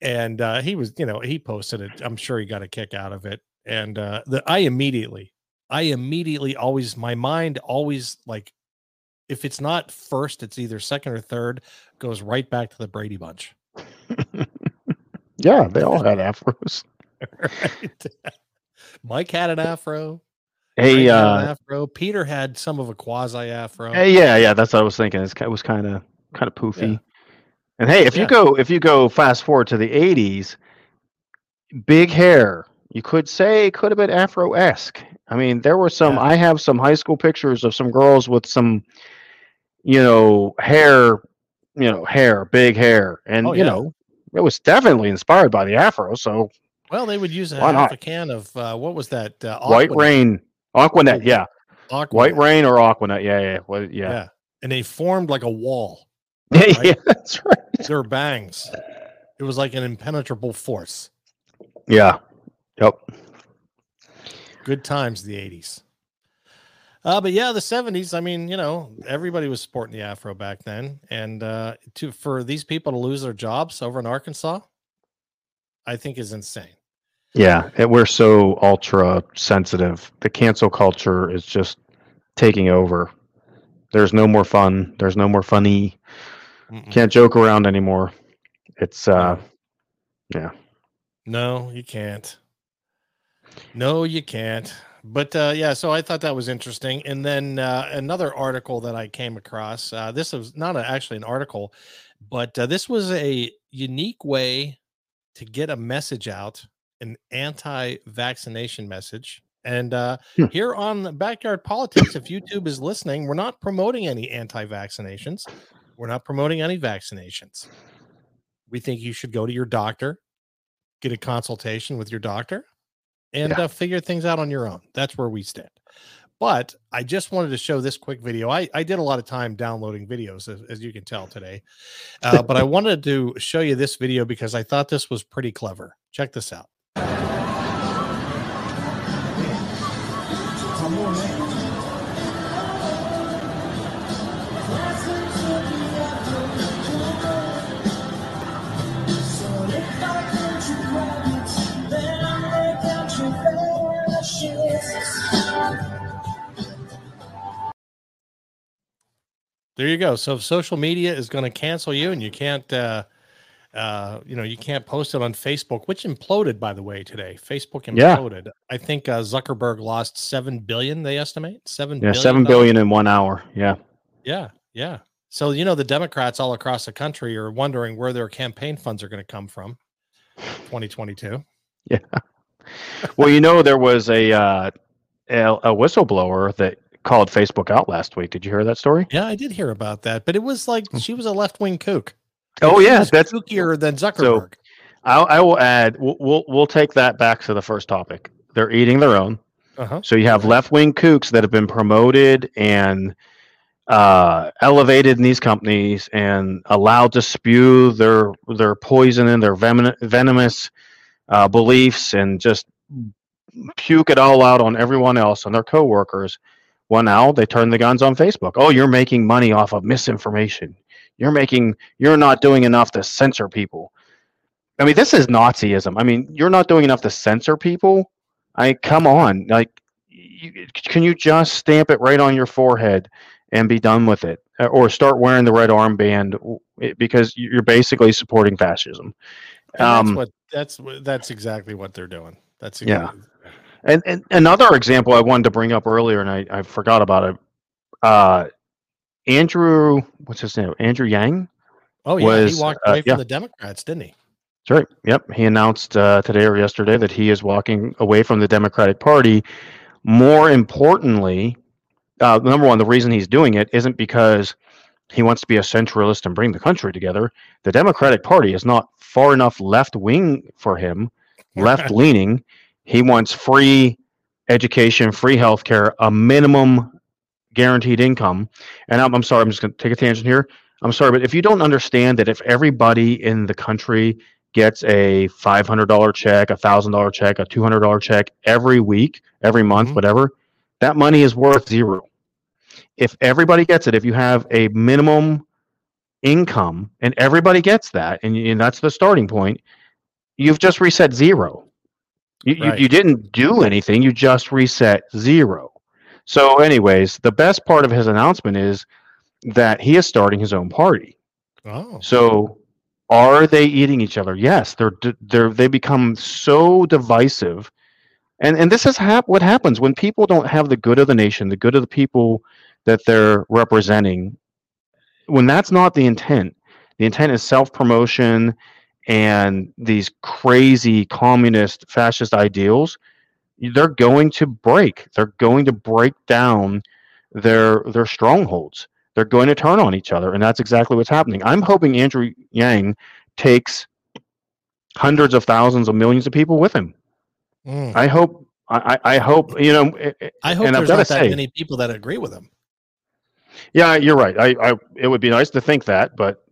and uh, he was, you know, he posted it. I'm sure he got a kick out of it, and uh, the I immediately, I immediately always my mind always like if it's not first, it's either second or third, goes right back to the Brady Bunch. Yeah, they all had afros. right? Mike had an afro. Hey, had an uh, afro. Peter had some of a quasi afro. hey, yeah, yeah, that's what I was thinking. It's, it was kind of kind of poofy. Yeah. And hey, if Yeah. you go if you go fast forward to the '80s, big hair. You could say could have been Afro-esque. I mean, there were some. Yeah. I have some high school pictures of some girls with some, you know, hair, you know, hair, big hair, and Oh, you know, it was definitely inspired by the Afro. So Well, they would use a Why half not? a can of uh, what was that? Uh, White Aqua Net. Rain, Aqua Net, yeah, Aqua Net. White Rain or Aqua Net, yeah, yeah, well, Yeah. yeah, and they formed like a wall. yeah, Right? yeah, that's right. Their bangs. It was like an impenetrable force. Yeah, yep. Good times, the '80s. Uh, but yeah, the '70s. I mean, you know, everybody was sporting the afro back then, and uh, to for these people to lose their jobs over in Arkansas, I think is insane. Yeah, and we're so ultra sensitive. The cancel culture is just taking over. There's no more fun. There's no more funny. Mm-mm. Can't joke around anymore. It's uh yeah. No, you can't. No, you can't. But uh, yeah, so I thought that was interesting. And then uh, another article that I came across. Uh, this was not a, actually an article, but uh, this was a unique way to get a message out, an anti-vaccination message. And uh, Hmm. here on Backyard Politics, if YouTube is listening, we're not promoting any anti-vaccinations. We're not promoting any vaccinations. We think you should go to your doctor, get a consultation with your doctor, and Yeah. uh, figure things out on your own. That's where we stand. But I just wanted to show this quick video. I, I did a lot of time downloading videos, as, as you can tell today. Uh, but I wanted to show you this video because I thought this was pretty clever. Check this out. There you go. So if social media is going to cancel you and you can't, uh, uh, you know, you can't post it on Facebook, which imploded, by the way, today. Facebook Yeah. imploded. I think uh, Zuckerberg lost seven billion. They estimate seven. Yeah, billion seven dollars. in one hour. Yeah. Yeah, yeah. So you know, the Democrats all across the country are wondering where their campaign funds are going to come from. 2022. Yeah. Well, you know, there was a uh a, a whistleblower that called Facebook out last week. Did you hear that story? Yeah, I did hear about that, but it was like she was a left wing kook. Oh yeah, that's kookier than Zuckerberg. I'll, I will add. We'll, we'll we'll take that back to the first topic. They're eating their own. uh-huh. So you have left wing kooks that have been promoted and uh, elevated in these companies and allowed to spew their their poison and their venom, venomous uh, beliefs and just puke it all out on everyone else and their coworkers. Well, now they turn the guns on Facebook. Oh, you're making money off of misinformation. You're making. You're not doing enough to censor people. I mean, this is Nazism. I mean, you're not doing enough to censor people. I come on, like, you, can you just stamp it right on your forehead and be done with it, Uh, or start wearing the red armband because you're basically supporting fascism. And that's Um, what that's that's exactly what they're doing. That's Yeah. And, and another example I wanted to bring up earlier, and I, I forgot about it. Uh, Andrew, what's his name? Andrew Yang. Oh yeah, was, he walked uh, away from yeah. the Democrats, didn't he? That's right. Yep. He announced uh, today or yesterday that he is walking away from the Democratic Party. More importantly, uh, number one, the reason he's doing it isn't because he wants to be a centralist and bring the country together. The Democratic Party is not far enough left wing for him, left leaning. He wants free education, free healthcare, a minimum guaranteed income. And I'm, I'm sorry, I'm just going to take a tangent here. I'm sorry, but if you don't understand that if everybody in the country gets a $500 check, a $1,000 check, a $200 check every week, every month, Mhm. whatever, that money is worth zero. If everybody gets it, if you have a minimum income and everybody gets that, and, and that's the starting point, you've just reset zero. You, Right. you, you didn't do anything, you just reset zero. So, anyways, the best part of his announcement is that he is starting his own party. Oh, So, are they eating each other? Yes, they're they're they become so divisive, and and this is hap- what happens when people don't have the good of the nation, the good of the people that they're representing. When that's not the intent, the intent is self promotion and these crazy communist fascist ideals. They're going to break. They're going to break down their their strongholds they're going to turn on each other and that's exactly what's happening i'm hoping andrew yang takes hundreds of thousands of millions of people with him Mm. i hope i i I hope you know eh, eh, I hope and I've not that say- many people that agree with him. yeah you're right i i it would be nice to think that but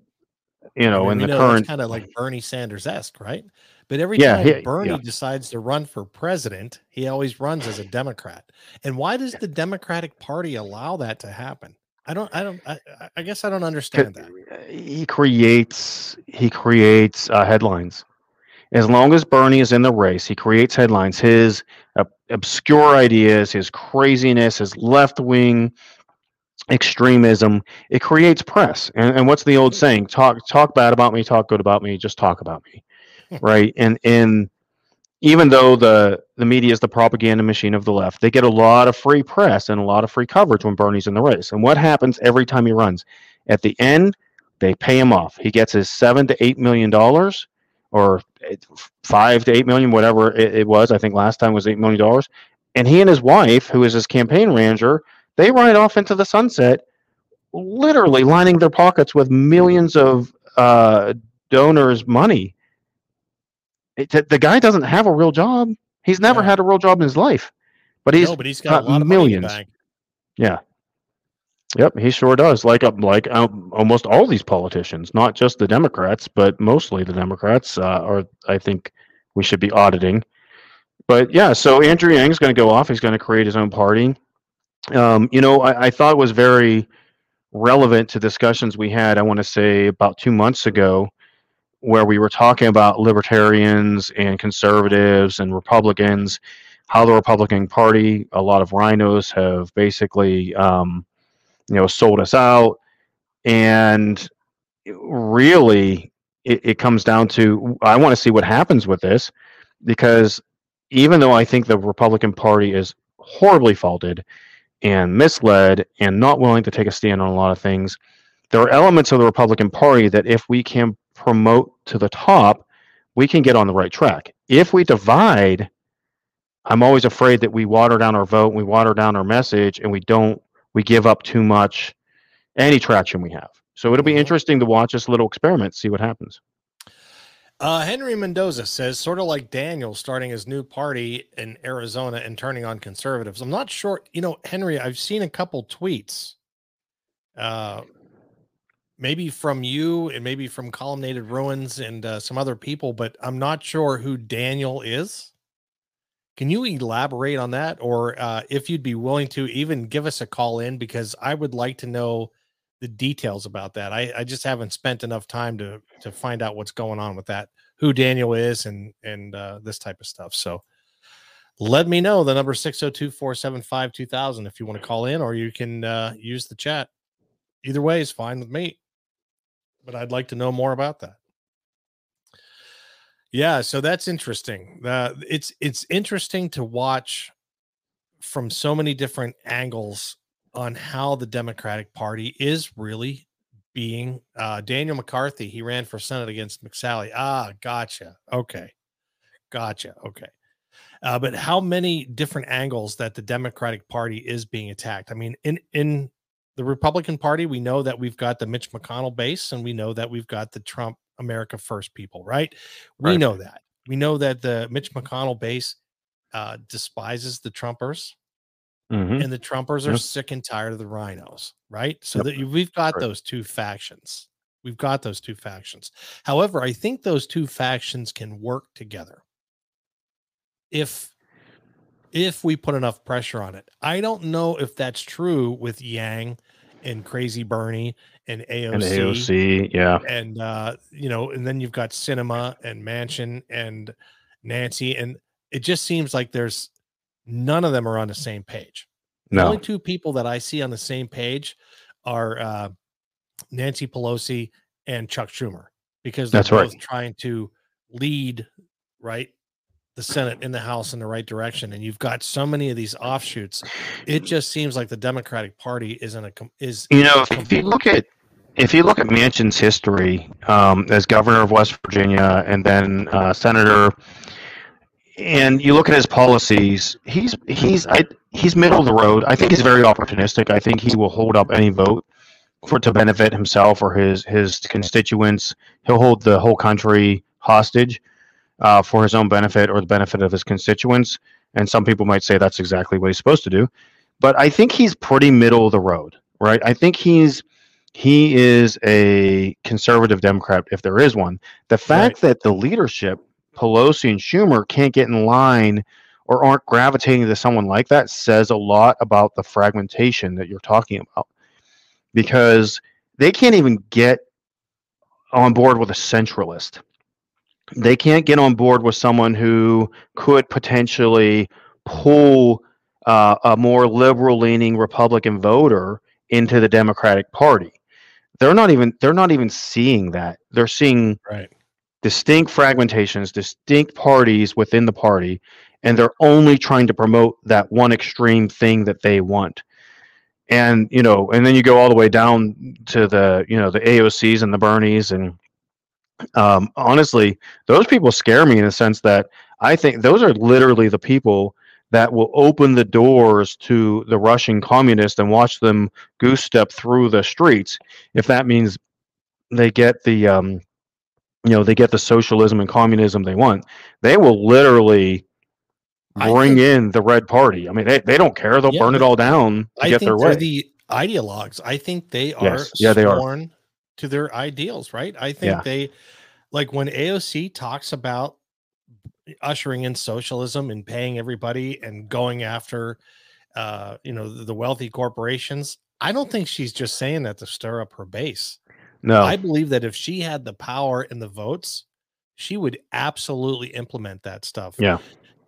you know in the current kind of like Bernie Sanders esque, right? But every Yeah, time he- Bernie yeah. decides to run for president, he always runs as a Democrat. And why does the Democratic Party allow that to happen? I don't. I don't. I, I- guess I don't understand that. he creates he creates uh, headlines as long as bernie is in the race he creates headlines his uh, obscure ideas his craziness his left-wing extremism it creates press and, and what's the old saying talk talk bad about me talk good about me just talk about me right? And and even though the the media is the propaganda machine of the left they get a lot of free press and a lot of free coverage when bernie's in the race. And what happens every time he runs? At the end they pay him off. He gets his seven to eight million dollars or five to eight million whatever it, it was. I think last time was eight million dollars. And he and his wife who is his campaign manager they ride off into the sunset literally lining their pockets with millions of uh, donors money it, the- guy doesn't have a real job he's never Yeah. had a real job in his life but he's no, but he's got, got a lot of millions. Money in the bank. yeah. Yep, he sure does. Like uh, like um, almost all these politicians, not just the Democrats, but mostly the Democrats uh, are. I think we should be auditing. But yeah, so Andrew Yang's going to go off. He's going to create his own party. Um, you know, I, I thought it was very relevant to discussions we had. I want to say about two months ago, where we were talking about libertarians and conservatives and Republicans, how the Republican Party, a lot of rhinos have basically, um, you know, sold us out. And really, it, it comes down to I want to see what happens with this because even though I think the Republican Party is horribly faulted and misled and not willing to take a stand on a lot of things, there are elements of the Republican Party that if we can promote to the top, we can get on the right track. If we divide, I'm always afraid that we water down our vote, we water down our message, and we don't, we give up too much, any traction we have. So it'll be Mhm. interesting to watch this little experiment, see what happens. Uh, Henry Mendoza says, sort of like Daniel starting his new party in Arizona and turning on conservatives. I'm not sure, you know, Henry, I've seen a couple tweets, uh, maybe from you and maybe from Columnated Ruins and uh, some other people, but I'm not sure who Daniel is. Can you elaborate on that? Or uh, if you'd be willing to even give us a call in, because I would like to know the details about that. I, I just haven't spent enough time to to find out what's going on with that, who Daniel is, and and uh, this type of stuff. So let me know. The number 602-475-2000 if you want to call in, or you can uh, use the chat. Either way is fine with me. But I'd like to know more about that. Yeah, so that's interesting. Uh, it's it's interesting to watch from so many different angles on how the Democratic Party is really being uh, Daniel McCarthy. He ran for Senate against McSally. Ah, gotcha. Okay. Gotcha. Okay. Uh, but how many different angles that the Democratic Party is being attacked? I mean, in in the Republican Party, we know that we've got the Mitch McConnell base, and we know that we've got the Trump America First people. Right? We Right. know that. We know that the Mitch McConnell base uh, despises the Trumpers, Mhm. and the Trumpers are Yep. sick and tired of the rhinos. Right? So Yep. that we've got Right. those two factions. We've got those two factions. However, I think those two factions can work together if if we put enough pressure on it. I don't know if that's true with Yang and Crazy Bernie and AOC And AOC, yeah. and uh you know and then you've got Sinema and Manchin and nancy and it just seems like there's none of them are on the same page the only two people that i see on the same page are uh nancy pelosi and chuck schumer because they're That's right. both trying to lead right the senate in the house in the right direction and you've got so many of these offshoots it just seems like the democratic party isn't a com- is You know, if, if you look at if you look at Manchin's history um, as governor of West Virginia and then uh, senator, and you look at his policies, he's he's I, he's middle of the road. I think he's very opportunistic. I think he will hold up any vote for to benefit himself or his his constituents. He'll hold the whole country hostage uh, for his own benefit or the benefit of his constituents. And some people might say that's exactly what he's supposed to do. But I think he's pretty middle of the road, right? I think he's he is a conservative Democrat, if there is one. The fact that the leadership, Pelosi and Schumer, can't get in line or aren't gravitating to someone like that says a lot about the fragmentation that you're talking about. Because they can't even get on board with a centralist. They can't get on board with someone who could potentially pull uh, a more liberal leaning Republican voter into the Democratic Party. They're not even they're not even seeing that. They're seeing right distinct fragmentations, distinct parties within the party, and they're only trying to promote that one extreme thing that they want. And you know, and then you go all the way down to the you know the AOCs and the Bernies, and um, honestly, those people scare me in the sense that I think those are literally the people that will open the doors to the Russian communists and watch them goose step through the streets. If that means they get the um, you know they get the socialism and communism they want they will literally bring in the red party i mean they, they don't care they'll Yeah, burn it all down to I get think their they're way the ideologues. I think they are Yes. Yeah, they are. To their ideals, right? I think Yeah. they like when AOC talks about ushering in socialism and paying everybody and going after uh you know the, wealthy corporations. I don't think she's just saying that to stir up her base. no I believe that if she had the power and the votes, she would absolutely implement that stuff yeah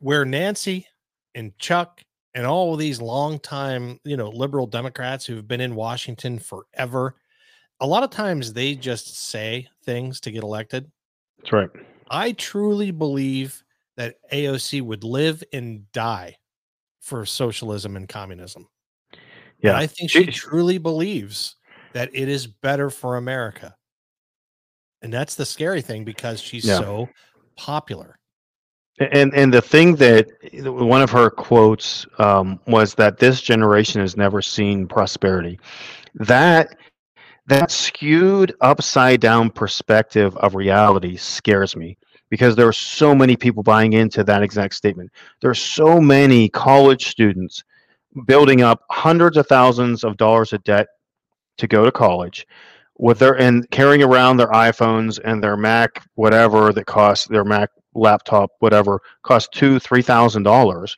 where Nancy and Chuck and all of these longtime, you know, liberal Democrats who've been in Washington forever, a lot of times they just say things to get elected. that's right I truly believe that AOC would live and die for socialism and communism. And yeah I think she She- truly believes that it is better for America. And that's the scary thing because she's Yeah. so popular. and and the thing that one of her quotes um, was that this generation has never seen prosperity that that skewed upside down perspective of reality scares me because there are so many people buying into that exact statement there are so many college students building up hundreds of thousands of dollars of debt to go to college with their and carrying around their iPhones and their Mac whatever that costs their Mac laptop whatever costs two three thousand dollars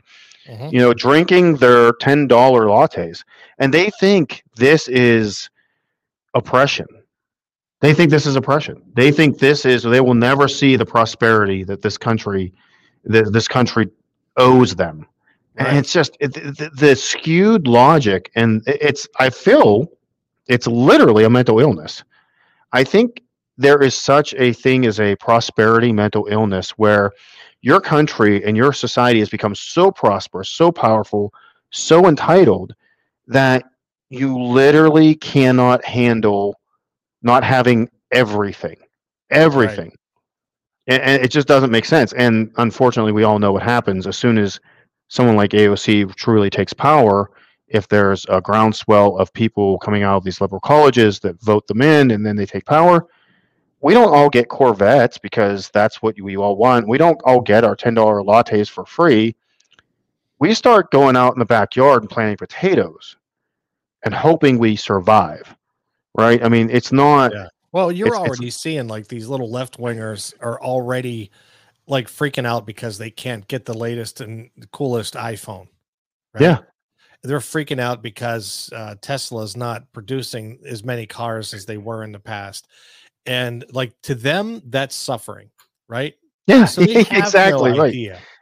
Mhm. you know drinking their ten dollar lattes and they think this is oppression. They think this is oppression. They think this is they will never see the prosperity that this country that this country owes them. Right. and it's just it, the, the skewed logic and it's i feel it's literally a mental illness. I think there is such a thing as a prosperity mental illness where your country and your society has become so prosperous so powerful so entitled that you literally cannot handle not having everything, everything. And, and it just doesn't make sense. And unfortunately, we all know what happens as soon as someone like AOC truly takes power. If there's a groundswell of people coming out of these liberal colleges that vote them in and then they take power, we don't all get Corvettes because that's what we all want. We don't all get our $10 lattes for free. We start going out in the backyard and planting potatoes and hoping we survive. Right? I mean, it's not Yeah. Well, you're It's- it's- already seeing like these little left wingers are already like freaking out because they can't get the latest and coolest iPhone. Yeah. They're freaking out because uh, is not producing as many cars as they were in the past. And like to them, that's suffering, right? Yeah, So have no exactly right.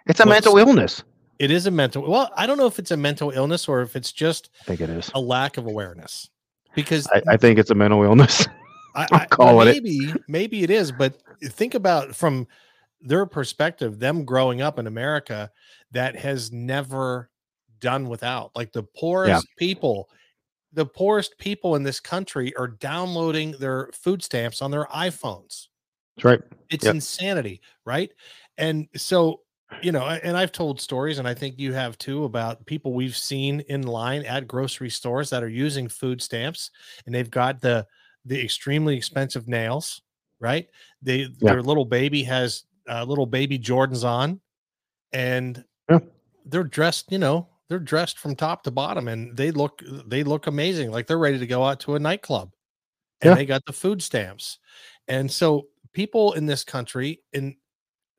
It's a mental illness. It is a mental. Well, I don't know if it's a mental illness or if it's just I think it is. a lack of awareness. Because I, I think it's a mental illness. I, I'll call it maybe maybe it is, but think about from their perspective, them growing up in America that has never done without. Like the poorest people, the poorest people in this country are downloading their food stamps on their iPhones. That's right. It's Yep. insanity, right? And so, you know, and I've told stories, and I think you have too, about people we've seen in line at grocery stores that are using food stamps, and they've got the the extremely expensive nails, right? They Yeah. their little baby has uh, little baby Jordans on, and Yeah. they're dressed, you know, they're dressed from top to bottom, and they look they look amazing, like they're ready to go out to a nightclub, and Yeah. they got the food stamps, and so people in this country in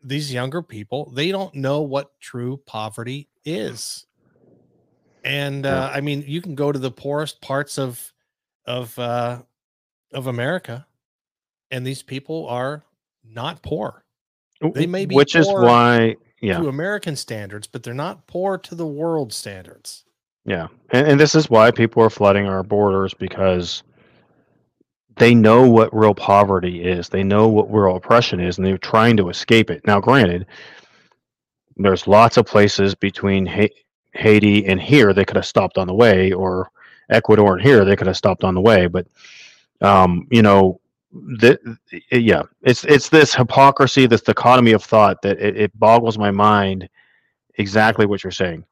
these younger people they don't know what true poverty is. And uh, i mean you can go to the poorest parts of of uh of america and these people are not poor. They may be Which is why, yeah, to american standards but they're not poor to the world standards. Yeah, and, and this is why people are flooding our borders because they know what real poverty is. They know what real oppression is, and they're trying to escape it. Now, granted, there's lots of places between ha- Haiti and here they could have stopped on the way, or Ecuador and here they could have stopped on the way. But um, you know, th- yeah, it's it's this hypocrisy, this dichotomy of thought that it, it boggles my mind. Exactly what you're saying.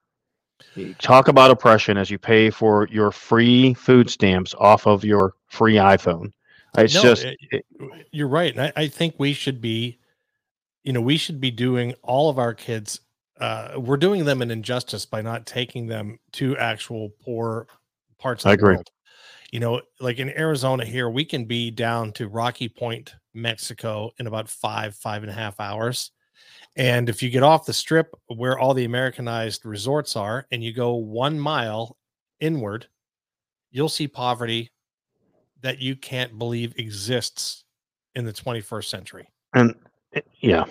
Talk about oppression as you pay for your free food stamps off of your free iPhone. It's No, just it- it- you're right. And I, I think we should be, you know, we should be doing all of our kids. Uh, we're doing them an injustice by not taking them to actual poor parts of I the agree. world. You know, like in Arizona here, we can be down to Rocky Point, Mexico in about five, five and a half hours. And if you get off the strip where all the Americanized resorts are and you go one mile inward, you'll see poverty that you can't believe exists in the 21st century. and yeah.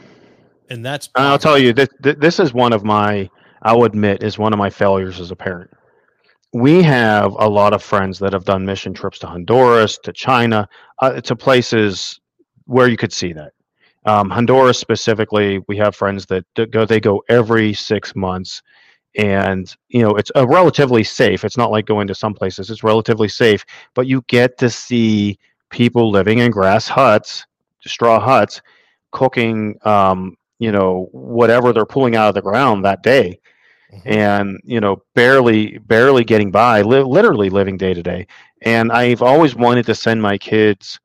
And that's And I'll tell you that this is one of my, I'll admit, is one of my failures as a parent. We have a lot of friends that have done mission trips to Honduras, to China, uh, to places where you could see that. Um, Honduras specifically, we have friends that go. They go every six months, and you know it's a relatively safe. It's not like going to some places. It's relatively safe, but you get to see people living in grass huts, straw huts, cooking um, you know whatever they're pulling out of the ground that day and you know barely barely getting by li- literally living day to day and i've always wanted to send my kids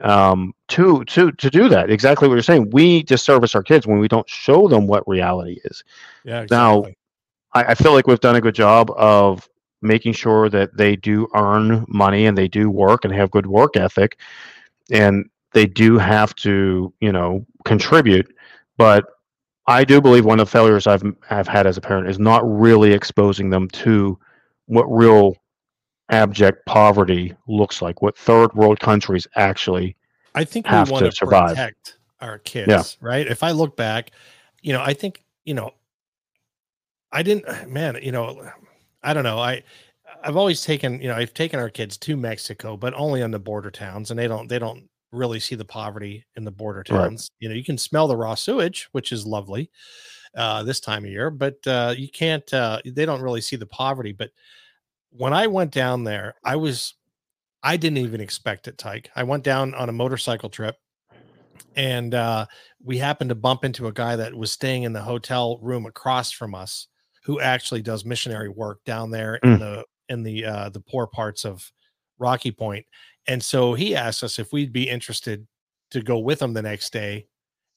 um, to to to do that exactly what you're saying we disservice our kids when we don't show them what reality is Yeah, now. I, I feel like we've done a good job of making sure that they do earn money and they do work and have good work ethic and they do have to you know contribute but i do believe one of the failures i've i've had as a parent is not really exposing them to what real abject poverty looks like what third world countries actually I think we have want to to survive. protect our kids, yeah. right? If I look back, you know, I think, you know, I didn't, man, you know, I don't know. I, I've always taken, you know, I've taken our kids to Mexico, but only on the border towns, and they don't, they don't really see the poverty in the border Right. towns. You know, you can smell the raw sewage, which is lovely uh, this time of year, but uh, you can't. Uh, they don't really see the poverty. But when I went down there, I was I didn't even expect it, Tyke. I went down on a motorcycle trip and uh, we happened to bump into a guy that was staying in the hotel room across from us who actually does missionary work down there in Mm. the in the uh, the poor parts of Rocky Point. And so he asked us if we'd be interested to go with him the next day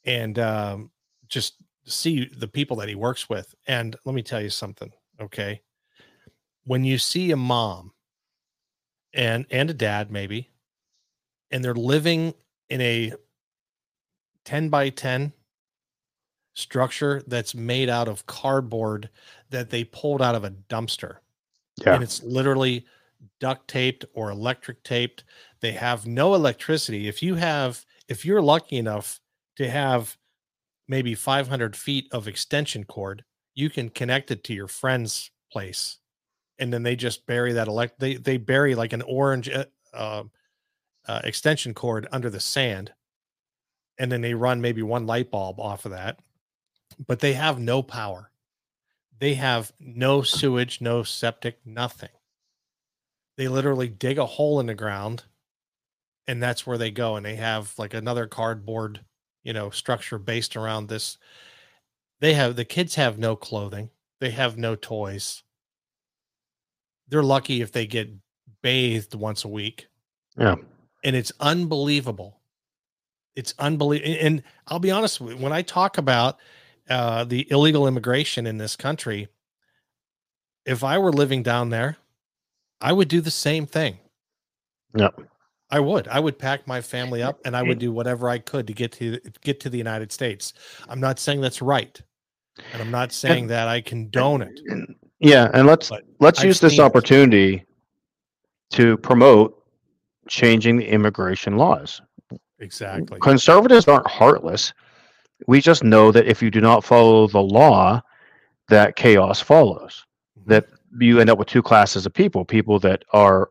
and um, just see the people that he works with. And let me tell you something, okay? When you see a mom and and a dad maybe and they're living in a 10 by 10 structure that's made out of cardboard that they pulled out of a dumpster. Yeah. and it's literally duct taped or electric taped. They have no electricity. If you have if you're lucky enough to have maybe 500 feet of extension cord you can connect it to your friend's place and then they just bury that elect they they bury like an orange uh, uh, uh, extension cord under the sand and then they run maybe one light bulb off of that but they have no power. They have no sewage no septic nothing. They literally dig a hole in the ground and that's where they go and they have like another cardboard you know structure based around this. They have the kids have no clothing. They have no toys they're lucky if they get bathed once a week. Yeah. and it's unbelievable. It's unbelievable and i'll be honest with you, when i talk about uh, the illegal immigration in this country if i were living down there i would do the same thing. Yep. i would. I would pack my family up and i would do whatever i could to get to get to the united states. I'm not saying that's right and i'm not saying that i condone it Yeah, and let's But let's I've use this seen opportunity to promote changing the immigration laws. exactly Conservatives aren't heartless. We just know that if you do not follow the law, that chaos follows. Mm-hmm. That you end up with two classes of people: people that are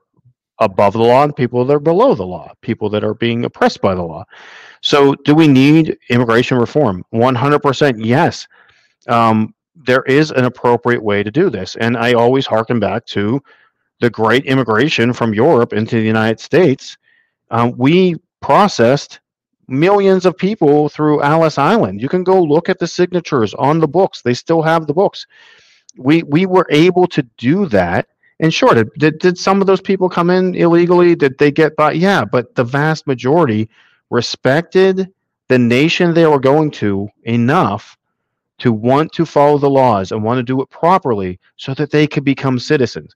above the law and people that are below the law, people that are being oppressed by the law. So, do we need immigration reform? One hundred percent, yes. Um, there is an appropriate way to do this, and I always harken back to the great immigration from Europe into the United States. Um, we processed millions of people through Ellis Island. You can go look at the signatures on the books; they still have the books. We we were able to do that. And sure, did, did, did some of those people come in illegally? Did they get by? Yeah, but the vast majority respected the nation they were going to enough to want to follow the laws and want to do it properly so that they can become citizens.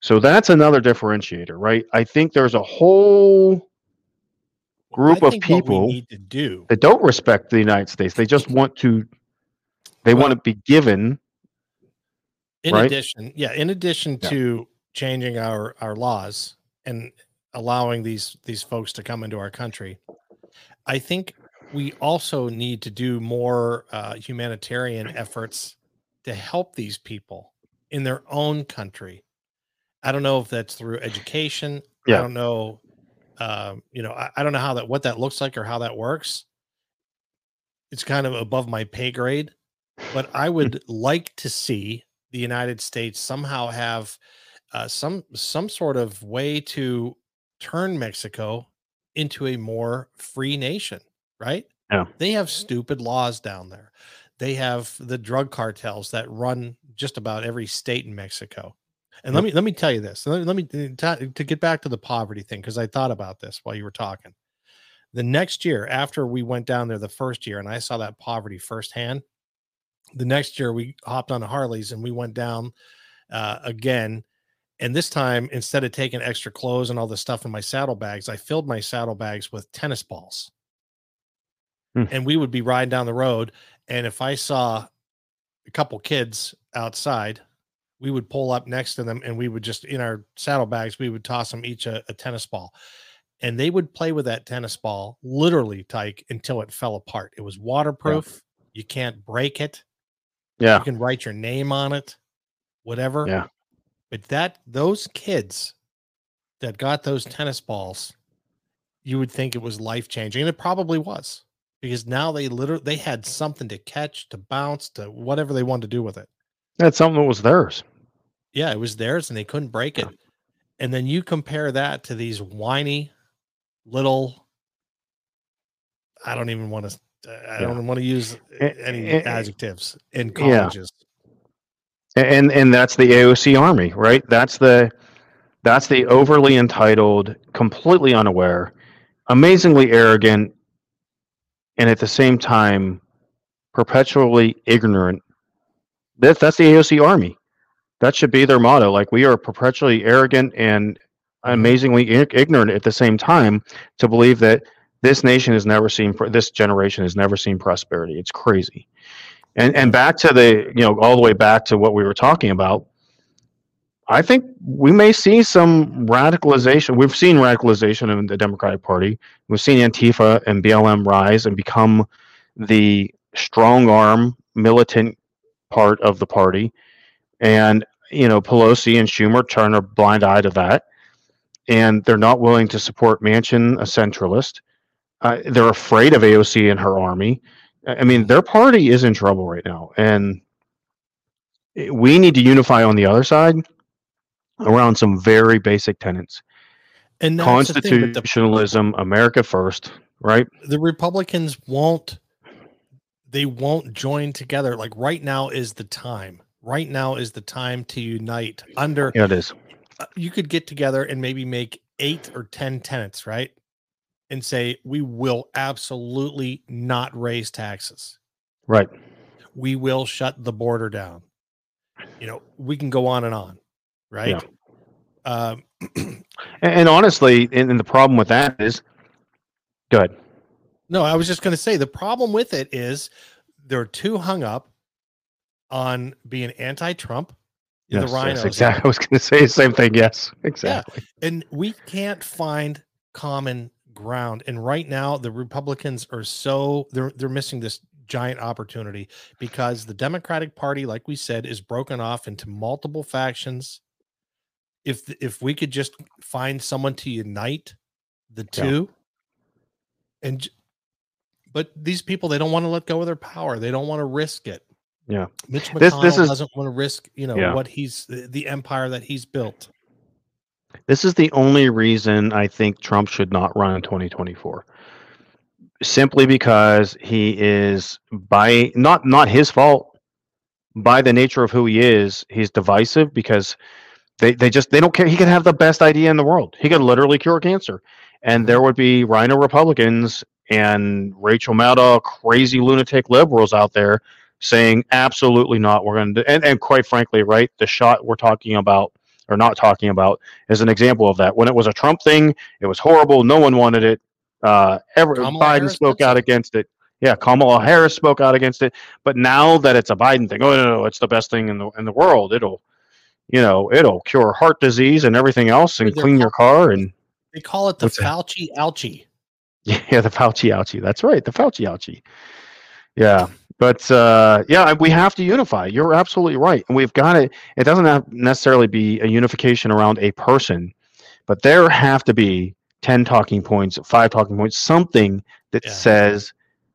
So that's another differentiator, right? I think there's a whole group of think what we people need to do that don't respect the United States. They just want to they want to be given in right? addition yeah in addition Yeah. to changing our our laws and allowing these these folks to come into our country i think we also need to do more uh, humanitarian efforts to help these people in their own country. I don't know if that's through education. Yeah. i don't know um, you know I, I don't know how that what that looks like or how that works. It's kind of above my pay grade but I would like to see the United States somehow have uh, some some sort of way to turn Mexico into a more free nation, right? Yeah. They have stupid laws down there. They have the drug cartels that run just about every state in Mexico. And let me let me tell you this. Let, let me to to get back to the poverty thing because I thought about this while you were talking. The next year, after we went down there the first year, and I saw that poverty firsthand, the next year we hopped on Harleys and we went down uh, again. And this time, instead of taking extra clothes and all the stuff in my saddlebags, I filled my saddlebags with tennis balls. Hmm. And we would be riding down the road. And if I saw a couple kids outside, we would pull up next to them and we would just, in our saddlebags, we would toss them each a, a tennis ball. And they would play with that tennis ball literally, Tyke, until it fell apart. It was waterproof. You can't break it yeah. you can write your name on it whatever Yeah. but that those kids that got those tennis balls you would think it was life changing and it probably was because now they literally they had something to catch to bounce to whatever they wanted to do with it That's something that was theirs. yeah it was theirs and they couldn't break it And then you compare that to these whiny little I don't even want to I don't want to use any eh, adjectives in yeah. colleges. and and that's the AOC army, right? That's the that's the overly entitled, completely unaware, amazingly arrogant, and at the same time perpetually ignorant. That's that's the AOC army. That should be their motto. Like we are perpetually arrogant and amazingly ignorant at the same time to believe that this nation has never seen this generation has never seen prosperity. It's crazy. And and back to the you know all the way back to what we were talking about. I think we may see some radicalization. We've seen radicalization in the Democratic Party. We've seen Antifa and BLM rise and become the strong arm militant part of the party. And you know Pelosi and Schumer turn a blind eye to that, and they're not willing to support Manchin, a centralist. Uh, they're afraid of AOC and her army. I mean, their party is in trouble right now, and we need to unify on the other side around some very basic tenets: And that's the thing, but the- constitutionalism, America first, right? the Republicans won't they won't join together. Like right now is the time. Right now is the time to unite under Yeah, it is. uh, you could get together and maybe make eight or 10 tenants, right? And say, we will absolutely not raise taxes. Right. We will shut the border down. You know, we can go on and on, right? Um, And, and honestly, and, and the problem with that is, good. no, I was just going to say the problem with it is they're too hung up on being anti Trump. Yes, the yes, exactly. I was going to say the same thing. Yes, exactly. and we can't find common ground and right now the republicans are so they're they're missing this giant opportunity because the democratic party like we said is broken off into multiple factions if if we could just find someone to unite the Yeah. two and but these people they don't want to let go of their power they don't want to risk it Yeah. mitch mcconnell This- this is- doesn't want to risk you know Yeah. what he's the, the empire that he's built This is the only reason I think Trump should not run in 2024. Simply because he is by not not his fault, by the nature of who he is, he's divisive because they, they just they don't care. He could have the best idea in the world. He could literally cure cancer. And there would be RINO Republicans and Rachel Maddow, crazy lunatic liberals out there saying absolutely not. We're gonna and, and quite frankly, right, the shot we're talking about or not talking about is an example of that. When it was a Trump thing, it was horrible. No one wanted it. Uh, ever Kamala Biden Harris spoke out against it. Yeah, Kamala Harris spoke out against it. But now that it's a Biden thing, oh no, no, it's the best thing in the in the world. It'll, you know, it'll cure heart disease and everything else, and clean your car and they call it the What's that? fauci ouchie yeah, the Fauci ouchie. That's right, the Fauci ouchie. Yeah, but uh, yeah, we have to unify. You're absolutely right, and we've got it. It doesn't have necessarily be a unification around a person, but there have to be ten talking points, five talking points, something that Yeah. says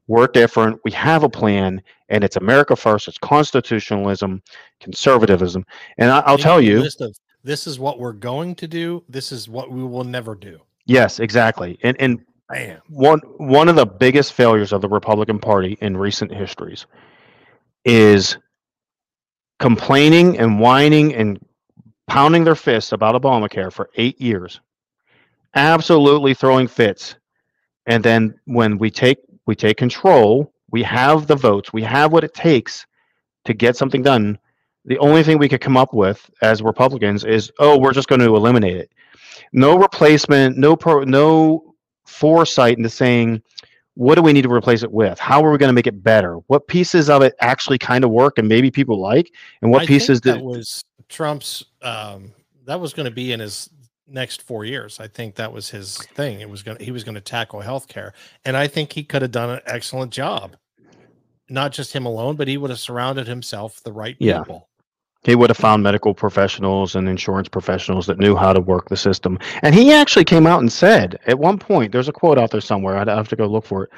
we're different. We have a plan, and it's America first. It's constitutionalism, conservatism, and I, I'll They tell you. of, this is what we're going to do this is what we will never do Yes, exactly, and and one one of the biggest failures of the Republican Party in recent histories is complaining and whining and pounding their fists about Obamacare for eight years, absolutely throwing fits, and then when we take we take control, we have the votes, we have what it takes to get something done. The only thing we could come up with as Republicans is, oh, we're just going to eliminate it. No replacement, no pro, no foresight into saying what do we need to replace it with how are we going to make it better what pieces of it actually kind of work and maybe people like and what I pieces that that was trump's um that was going to be in his next four years. I think that was his thing. It was going he was going to tackle healthcare. And i think he could have done an excellent job. Not just him alone but he would have surrounded himself the right Yeah. people. He would have found medical professionals and insurance professionals that knew how to work the system. And he actually came out and said at one point there's a quote out there somewhere i'd have to go look for it.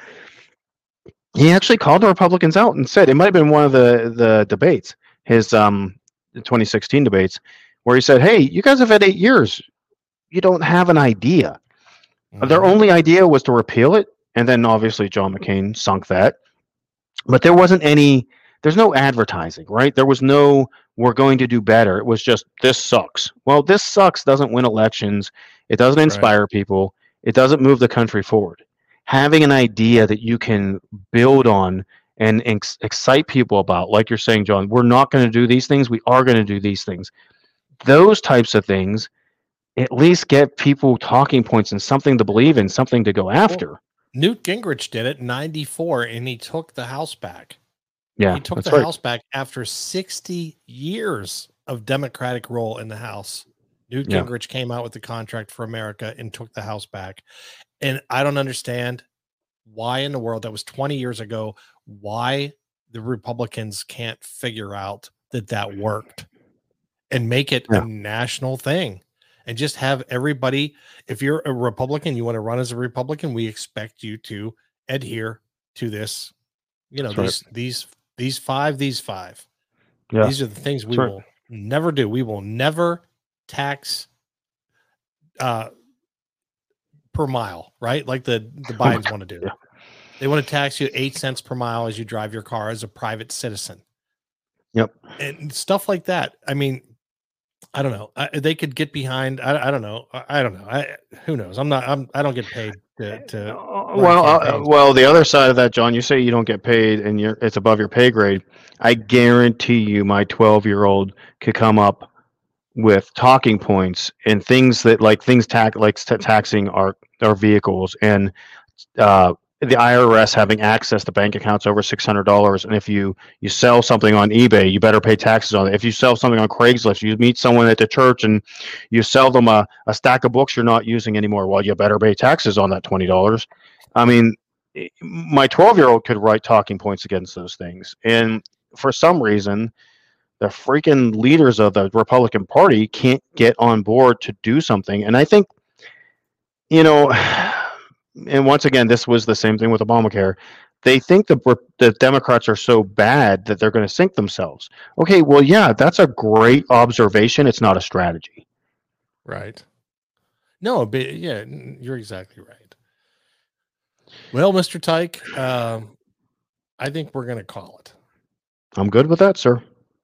He actually called the republicans out and said it might have been one of the the debates his um the 2016 debates where he said hey you guys have had eight years you don't have an idea. Their Mhm. only idea was to repeal it, and then obviously John McCain sunk that. But there wasn't any. There's no advertising, right? There was no we're going to do better. It was just this sucks. Well, this sucks doesn't win elections. It doesn't inspire people. It doesn't move the country forward. Having an idea that you can build on and ex- excite people about, like you're saying, John, we're not going to do these things. We are going to do these things. Those types of things at least get people talking points and something to believe in, something to go after. Newt Gingrich did it in 94 and he took the house back. yeah, he took the right. house back after 60 years of democratic role in the house. Newt Yeah. Gingrich came out with the contract for America and took the house back. And I don't understand why in the world that was 20 years ago why the Republicans can't figure out that that worked and make it Yeah. a national thing and just have everybody if you're a Republican you want to run as a Republican we expect you to adhere to this you know That's right. these these these five these five Yeah, these are the things we That's right. will never do. We will never tax uh per mile, right? Like the the Oh Bidens want to do. yeah. They want to tax you eight cents per mile as you drive your car as a private citizen. Yep. And stuff like that. I mean, I don't know. I, they could get behind. I, I don't know. I, I don't know. I who knows? I'm not. I'm. I don't get paid to. to well, uh, well, the other side of that, John, you say you don't get paid and you're it's above your pay grade. I guarantee you, my 12 year old could come up with talking points and things that like things tax like ta- taxing our our vehicles and uh, the IRS having access to bank accounts over six hundred dollars, and if you you sell something on eBay, you better pay taxes on it. If you sell something on Craigslist, you meet someone at the church and you sell them a, a stack of books you're not using anymore. Well, you better pay taxes on that twenty dollars. I mean, eh, my twelve year old could write talking points against those things, and for some reason, the freaking leaders of the Republican Party can't get on board to do something. And I think, you know, and once again, this was the same thing with Obamacare. They think the the Democrats are so bad that they're going to sink themselves. Okay, well, yeah, that's a great observation. It's not a strategy. Right. No, but yeah, you're exactly right. Well, Mr. Tyke, um, I think we're going to call it. I'm good with that, sir.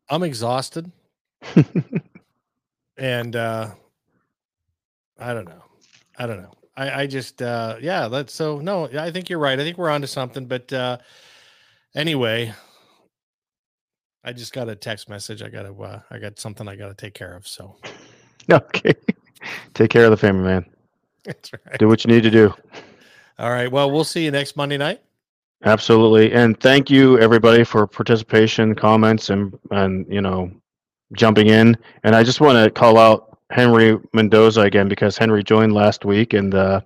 I'm exhausted. and uh I don't know. I don't know. I, I just uh yeah, that's so no, I think you're right. I think we're onto something. But uh anyway, I just got a text message. I gotta uh, I got something I gotta take care of. So Okay. Take care of the family, man. that's right. Do what you need to do. All right. Well, we'll see you next Monday night. Absolutely. And thank you everybody for participation, comments and and you know jumping in. And I just want to call out Henry Mendoza again because Henry joined last week and uh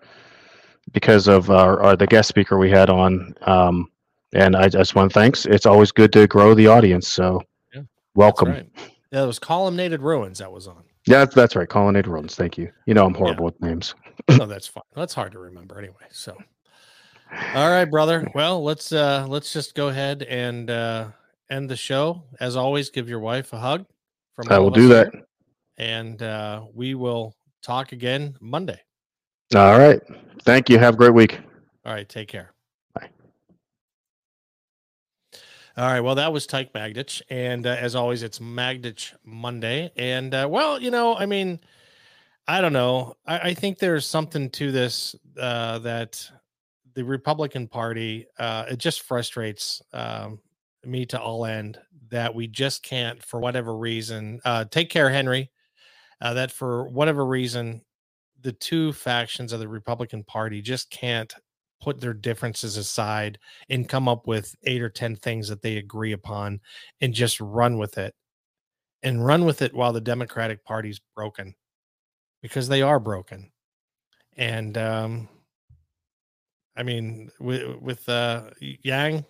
because of our, our the guest speaker we had on um and I just want to thanks. It's always good to grow the audience. So Yeah, welcome. right. Yeah, it was columnated ruins that was on. Yeah, that's, that's right. Colonnade Ruins. Thank you. You know I'm horrible with names. no, that's fine. That's hard to remember anyway. So, all right, brother. Well, let's uh let's just go ahead and uh end the show. As always, give your wife a hug. From I will do that. here, and uh, we will talk again Monday. All right. Thank you. Have a great week. All right, take care. Bye. All right. Well, that was Tyke Magdich. And uh, as always, it's Magdich Monday. And uh, well, you know, I mean, I don't know. I, I think there's something to this uh, that the Republican Party, uh, it just frustrates um, me to all end that we just can't, for whatever reason, uh, take care, Henry, uh, that for whatever reason, the two factions of the Republican Party just can't put their differences aside and come up with eight or 10 things that they agree upon and just run with it and run with it while the Democratic Party's broken because they are broken. And, um, I mean, with, with uh, Yang,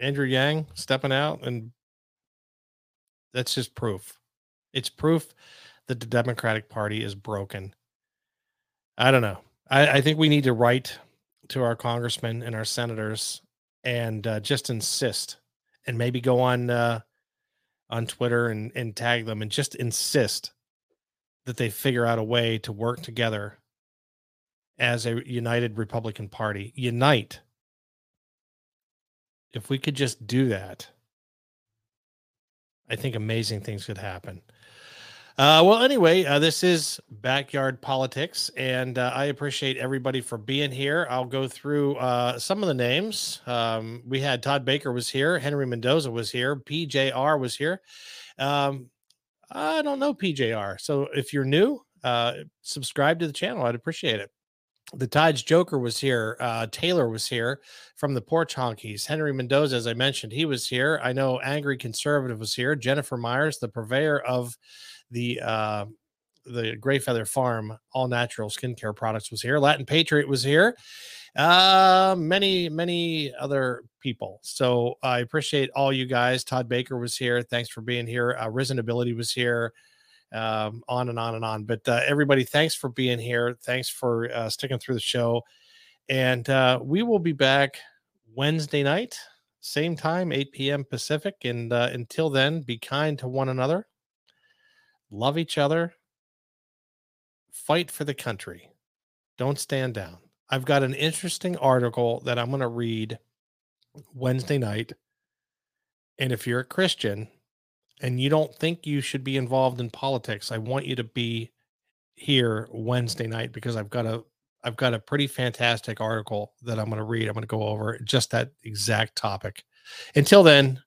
Andrew Yang stepping out, and that's just proof. It's proof the Democratic Party is broken. I don't know. I, I think we need to write to our congressmen and our senators and uh, just insist and maybe go on uh, on Twitter and, and tag them and just insist that they figure out a way to work together as a united Republican Party. Unite. If we could just do that, I think amazing things could happen. Uh, well, anyway, uh, this is backyard politics, and uh, I appreciate everybody for being here. I'll go through uh, some of the names. Um, we had Todd Baker was here, Henry Mendoza was here, PJR was here. Um, I don't know PJR, so if you're new, uh, subscribe to the channel. I'd appreciate it. The Tides Joker was here. Uh, Taylor was here from the Porch Honkies. Henry Mendoza, as I mentioned, he was here. I know Angry Conservative was here. Jennifer Myers, the purveyor of the uh, the Gray Feather Farm all natural skincare products was here. Latin Patriot was here. Uh, many many other people. So I appreciate all you guys. Todd Baker was here. Thanks for being here. Uh, Risen Ability was here. Um, on and on and on. But uh, everybody, thanks for being here. Thanks for uh, sticking through the show. And uh, we will be back Wednesday night, same time, 8 p.m. Pacific. And uh, until then, be kind to one another love each other, fight for the country, don't stand down. I've got an interesting article that I'm going to read Wednesday night. And if you're a Christian and you don't think you should be involved in politics, I want you to be here Wednesday night because I've got a I've got a pretty fantastic article that I'm going to read. I'm going to go over just that exact topic. Until then,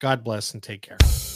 God bless and take care.